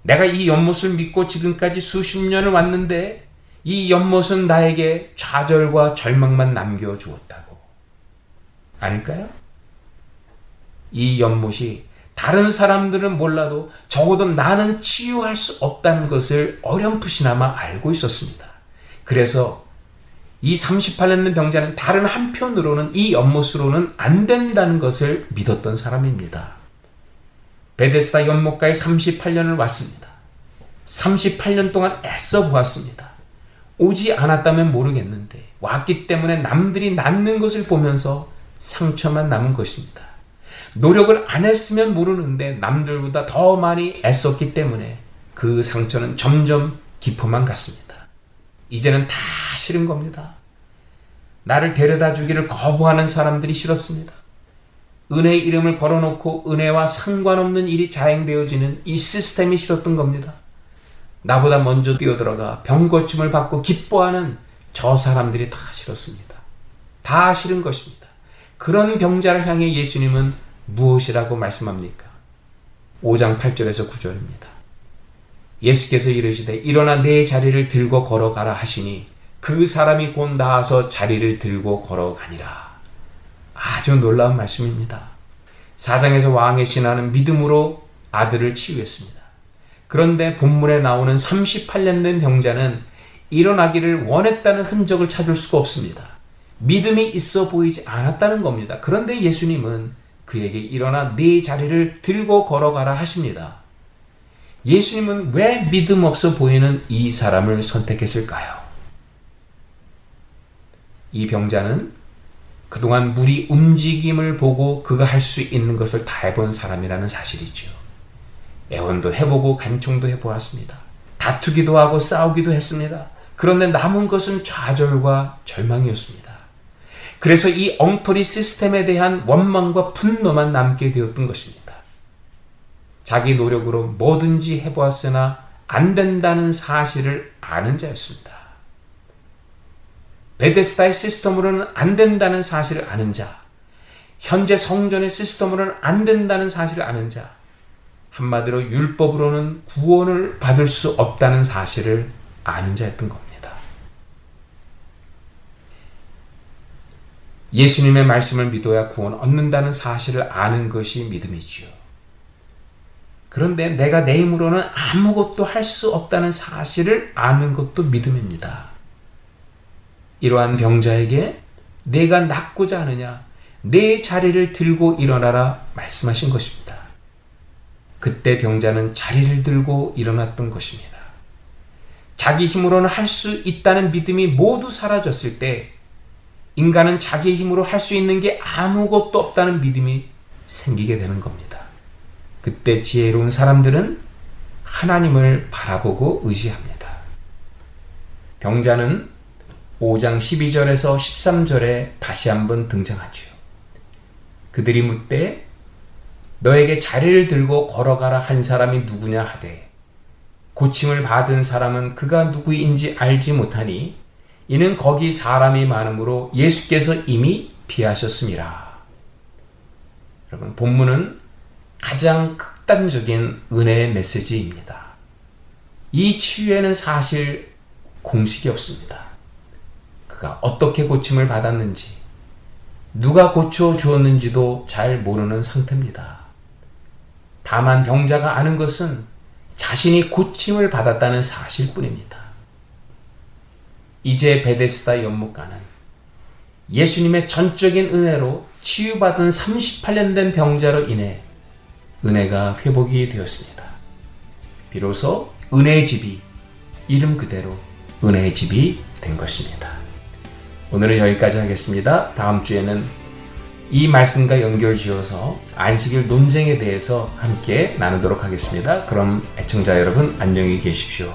내가 이 연못을 믿고 지금까지 수십 년을 왔는데 이 연못은 나에게 좌절과 절망만 남겨주었다고. 아닐까요? 이 연못이 다른 사람들은 몰라도 적어도 나는 치유할 수 없다는 것을 어렴풋이나마 알고 있었습니다. 그래서 이 38년 된 병자는 다른 한편으로는 이 연못으로는 안 된다는 것을 믿었던 사람입니다. 베데스다 연못가에 38년을 왔습니다. 38년 동안 애써 보았습니다. 오지 않았다면 모르겠는데 왔기 때문에 남들이 낳는 것을 보면서 상처만 남은 것입니다. 노력을 안 했으면 모르는데 남들보다 더 많이 애썼기 때문에 그 상처는 점점 깊어만 갔습니다. 이제는 다 싫은 겁니다. 나를 데려다 주기를 거부하는 사람들이 싫었습니다. 은혜의 이름을 걸어놓고 은혜와 상관없는 일이 자행되어지는 이 시스템이 싫었던 겁니다. 나보다 먼저 뛰어들어가 병고침을 받고 기뻐하는 저 사람들이 다 싫었습니다. 다 싫은 것입니다. 그런 병자를 향해 예수님은 무엇이라고 말씀합니까? 5장 8절에서 9절입니다. 예수께서 이르시되 일어나 내 자리를 들고 걸어가라 하시니 그 사람이 곧 나와서 자리를 들고 걸어가니라. 아주 놀라운 말씀입니다. 사장에서 왕의 신하는 믿음으로 아들을 치유했습니다. 그런데 본문에 나오는 38년 된 병자는 일어나기를 원했다는 흔적을 찾을 수가 없습니다. 믿음이 있어 보이지 않았다는 겁니다. 그런데 예수님은 그에게 일어나 네 자리를 들고 걸어가라 하십니다. 예수님은 왜 믿음 없어 보이는 이 사람을 선택했을까요? 이 병자는 그동안 물이 움직임을 보고 그가 할 수 있는 것을 다 해본 사람이라는 사실이죠. 애원도 해보고 간청도 해보았습니다. 다투기도 하고 싸우기도 했습니다. 그런데 남은 것은 좌절과 절망이었습니다. 그래서 이 엉터리 시스템에 대한 원망과 분노만 남게 되었던 것입니다. 자기 노력으로 뭐든지 해보았으나 안 된다는 사실을 아는 자였습니다. 베데스다의 시스템으로는 안 된다는 사실을 아는 자, 현재 성전의 시스템으로는 안 된다는 사실을 아는 자, 한마디로 율법으로는 구원을 받을 수 없다는 사실을 아는 자였던 겁니다. 예수님의 말씀을 믿어야 구원 얻는다는 사실을 아는 것이 믿음이지요. 그런데 내가 내 힘으로는 아무것도 할 수 없다는 사실을 아는 것도 믿음입니다. 이러한 병자에게 내가 낫고자 하느냐 내 자리를 들고 일어나라 말씀하신 것입니다. 그때 병자는 자리를 들고 일어났던 것입니다. 자기 힘으로는 할 수 있다는 믿음이 모두 사라졌을 때 인간은 자기 힘으로 할 수 있는 게 아무것도 없다는 믿음이 생기게 되는 겁니다. 그때 지혜로운 사람들은 하나님을 바라보고 의지합니다. 병자는 5장 12절에서 13절에 다시 한번 등장하죠. 그들이 묻되 너에게 자리를 들고 걸어가라 한 사람이 누구냐 하되 고침을 받은 사람은 그가 누구인지 알지 못하니 이는 거기 사람이 많으므로 예수께서 이미 피하셨습니다. 여러분, 본문은 가장 극단적인 은혜의 메시지입니다. 이 치유에는 사실 공식이 없습니다. 그가 어떻게 고침을 받았는지, 누가 고쳐 주었는지도 잘 모르는 상태입니다. 다만 병자가 아는 것은 자신이 고침을 받았다는 사실뿐입니다. 이제 베데스다 연못가는 예수님의 전적인 은혜로 치유받은 38년 된 병자로 인해 은혜가 회복이 되었습니다. 비로소 은혜의 집이 이름 그대로 은혜의 집이 된 것입니다. 오늘은 여기까지 하겠습니다. 다음 주에는 이 말씀과 연결 지어서 안식일 논쟁에 대해서 함께 나누도록 하겠습니다. 그럼 애청자 여러분 안녕히 계십시오.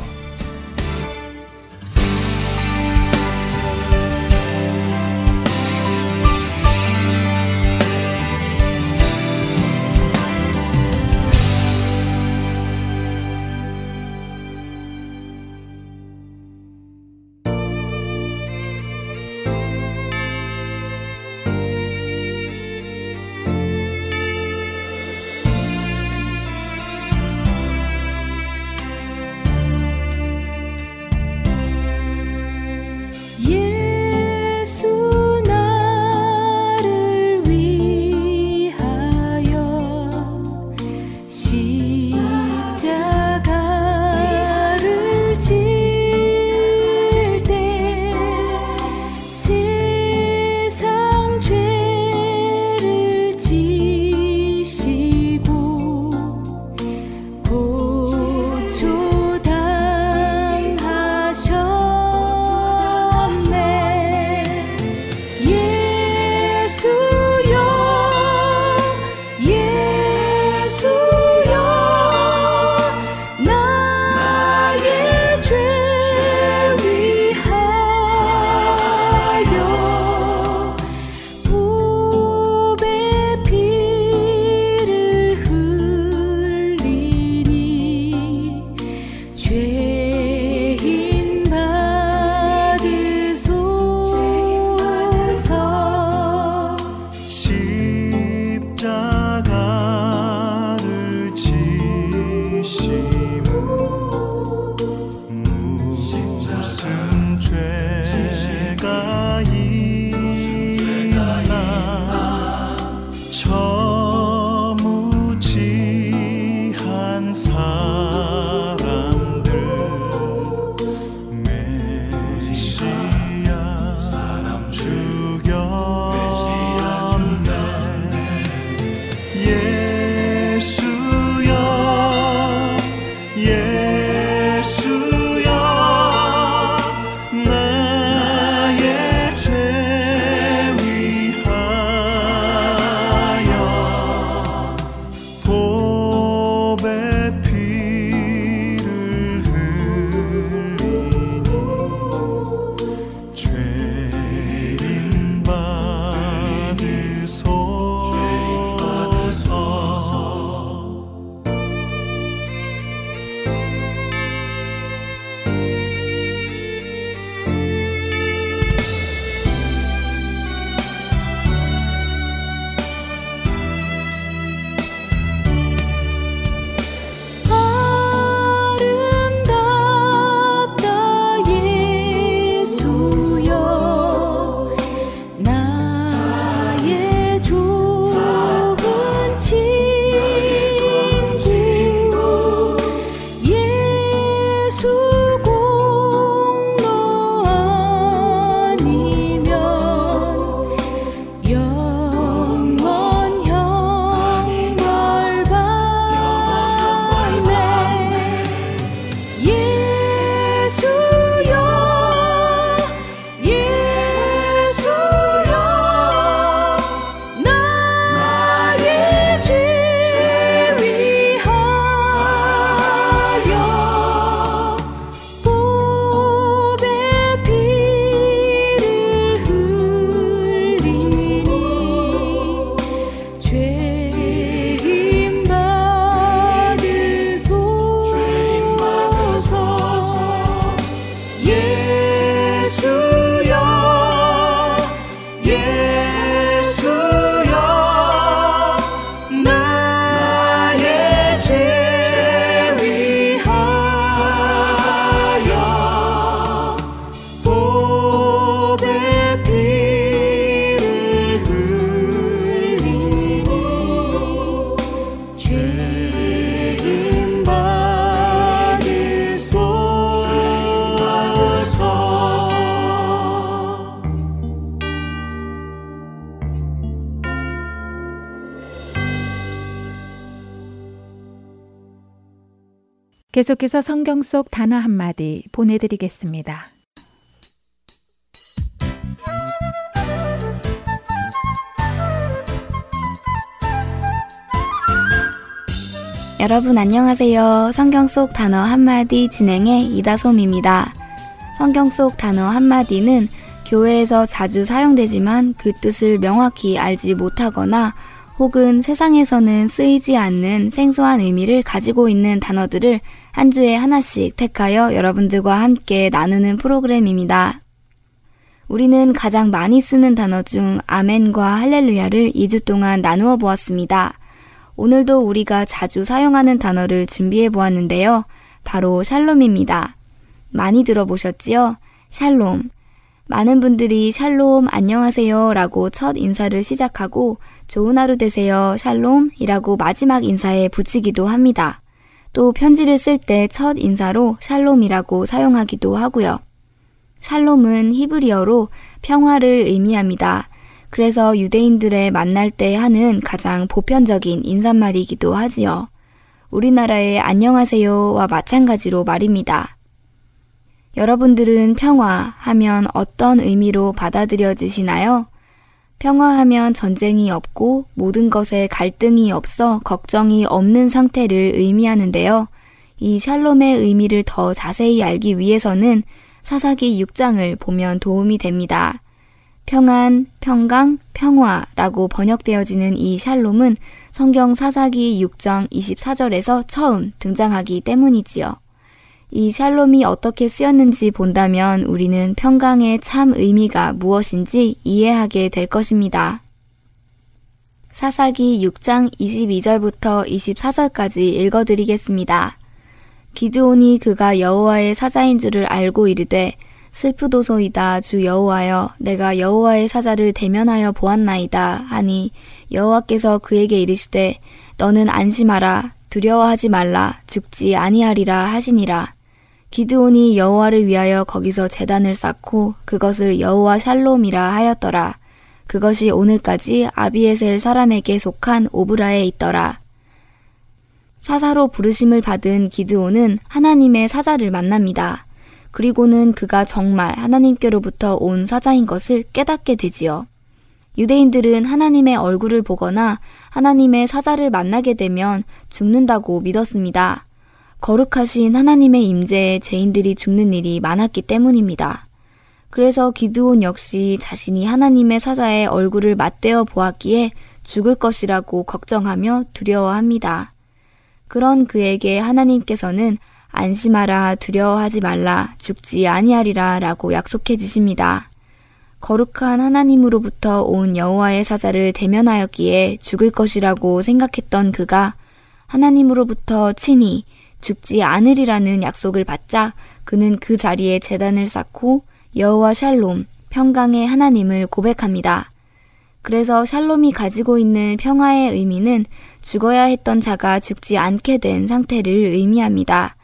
계속해서 성경 속 단어 한마디 보내드리겠습니다. 여러분 안녕하세요. 성경 속 단어 한마디 진행의 이다솜입니다. 성경 속 단어 한마디는 교회에서 자주 사용되지만 그 뜻을 명확히 알지 못하거나 혹은 세상에서는 쓰이지 않는 생소한 의미를 가지고 있는 단어들을 한 주에 하나씩 택하여 여러분들과 함께 나누는 프로그램입니다. 우리는 가장 많이 쓰는 단어 중 아멘과 할렐루야를 2주 동안 나누어 보았습니다. 오늘도 우리가 자주 사용하는 단어를 준비해 보았는데요. 바로 샬롬입니다. 많이 들어보셨지요? 샬롬. 많은 분들이 샬롬 안녕하세요 라고 첫 인사를 시작하고 좋은 하루 되세요 샬롬이라고 마지막 인사에 붙이기도 합니다. 또 편지를 쓸 때 첫 인사로 샬롬이라고 사용하기도 하고요. 샬롬은 히브리어로 평화를 의미합니다. 그래서 유대인들의 만날 때 하는 가장 보편적인 인사말이기도 하지요. 우리나라의 안녕하세요와 마찬가지로 말입니다. 여러분들은 평화 하면 어떤 의미로 받아들여지시나요? 평화하면 전쟁이 없고 모든 것에 갈등이 없어 걱정이 없는 상태를 의미하는데요. 이 샬롬의 의미를 더 자세히 알기 위해서는 사사기 6장을 보면 도움이 됩니다. 평안, 평강, 평화라고 번역되어지는 이 샬롬은 성경 사사기 6장 24절에서 처음 등장하기 때문이지요. 이 샬롬이 어떻게 쓰였는지 본다면 우리는 평강의 참 의미가 무엇인지 이해하게 될 것입니다. 사사기 6장 22절부터 24절까지 읽어드리겠습니다. 기드온이 그가 여호와의 사자인 줄을 알고 이르되 슬프도소이다 주 여호와여 내가 여호와의 사자를 대면하여 보았나이다 하니 여호와께서 그에게 이르시되 너는 안심하라 두려워하지 말라 죽지 아니하리라 하시니라 기드온이 여호와를 위하여 거기서 재단을 쌓고 그것을 여호와 샬롬이라 하였더라 그것이 오늘까지 아비에셀 사람에게 속한 오브라에 있더라 사사로 부르심을 받은 기드온은 하나님의 사자를 만납니다. 그리고는 그가 정말 하나님께로부터 온 사자인 것을 깨닫게 되지요. 유대인들은 하나님의 얼굴을 보거나 하나님의 사자를 만나게 되면 죽는다고 믿었습니다. 거룩하신 하나님의 임재에 죄인들이 죽는 일이 많았기 때문입니다. 그래서 기드온 역시 자신이 하나님의 사자의 얼굴을 맞대어 보았기에 죽을 것이라고 걱정하며 두려워합니다. 그런 그에게 하나님께서는 안심하라 두려워하지 말라 죽지 아니하리라 라고 약속해 주십니다. 거룩한 하나님으로부터 온 여호와의 사자를 대면하였기에 죽을 것이라고 생각했던 그가 하나님으로부터 친히 죽지 않으리라는 약속을 받자 그는 그 자리에 재단을 쌓고 여호와 샬롬 평강의 하나님을 고백합니다. 그래서 샬롬이 가지고 있는 평화의 의미는 죽어야 했던 자가 죽지 않게 된 상태를 의미합니다.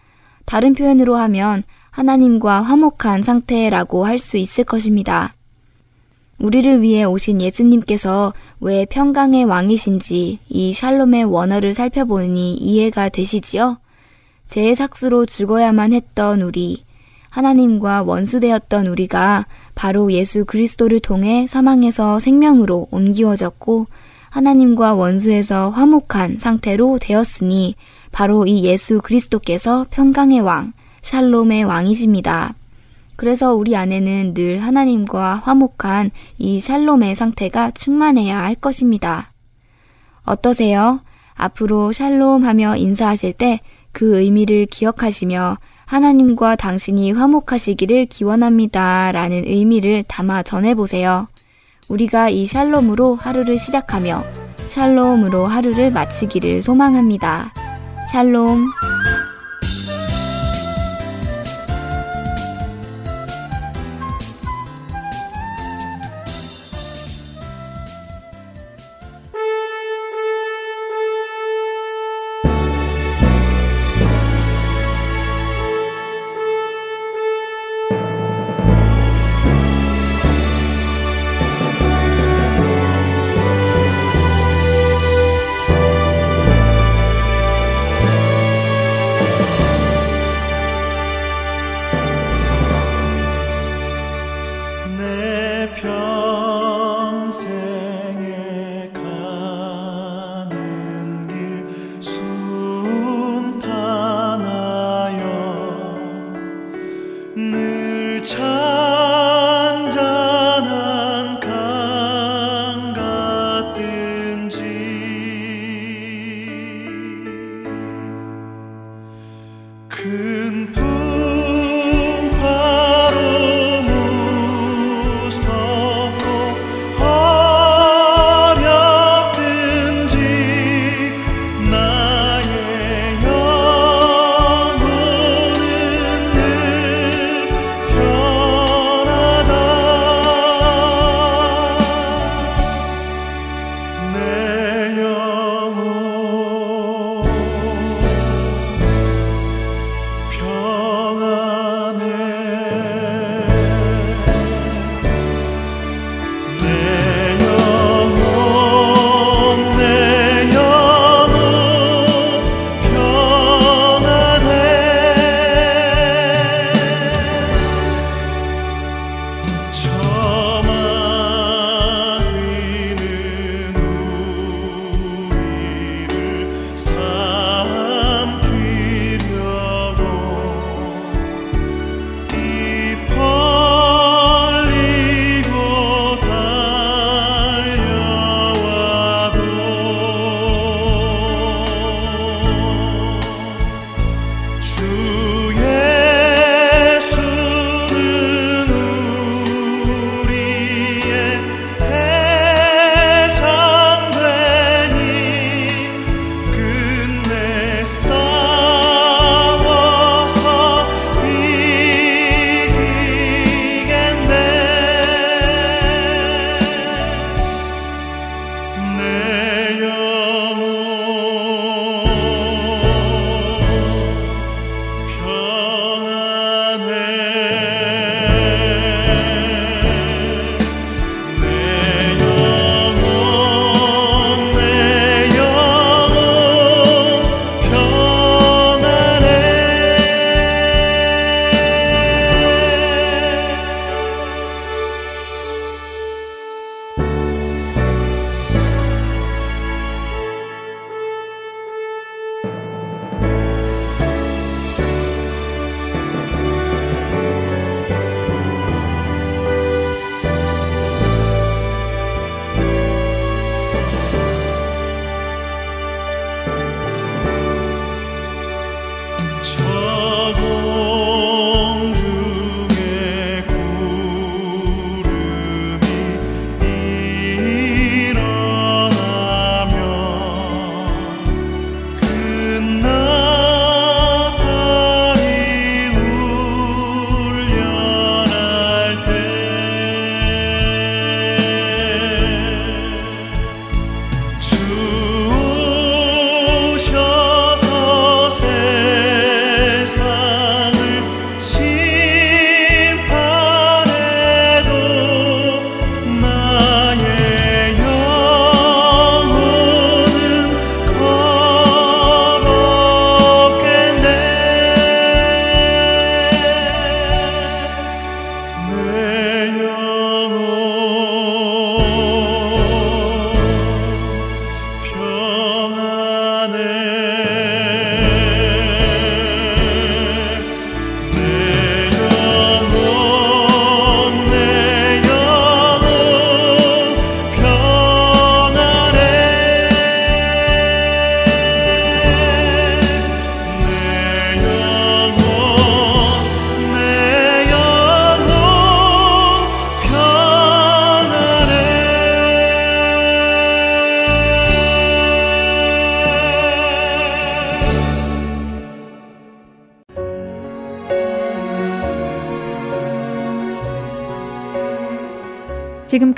다른 표현으로 하면 하나님과 화목한 상태라고 할 수 있을 것입니다. 우리를 위해 오신 예수님께서 왜 평강의 왕이신지 이 샬롬의 원어를 살펴보니 이해가 되시지요? 죄의 삭스로 죽어야만 했던 우리, 하나님과 원수되었던 우리가 바로 예수 그리스도를 통해 사망에서 생명으로 옮기워졌고 하나님과 원수에서 화목한 상태로 되었으니 바로 이 예수 그리스도께서 평강의 왕, 샬롬의 왕이십니다. 그래서 우리 안에는 늘 하나님과 화목한 이 샬롬의 상태가 충만해야 할 것입니다. 어떠세요? 앞으로 샬롬 하며 인사하실 때 그 의미를 기억하시며 하나님과 당신이 화목하시기를 기원합니다. 라는 의미를 담아 전해보세요. 우리가 이 샬롬으로 하루를 시작하며 샬롬으로 하루를 마치기를 소망합니다. 샬롬.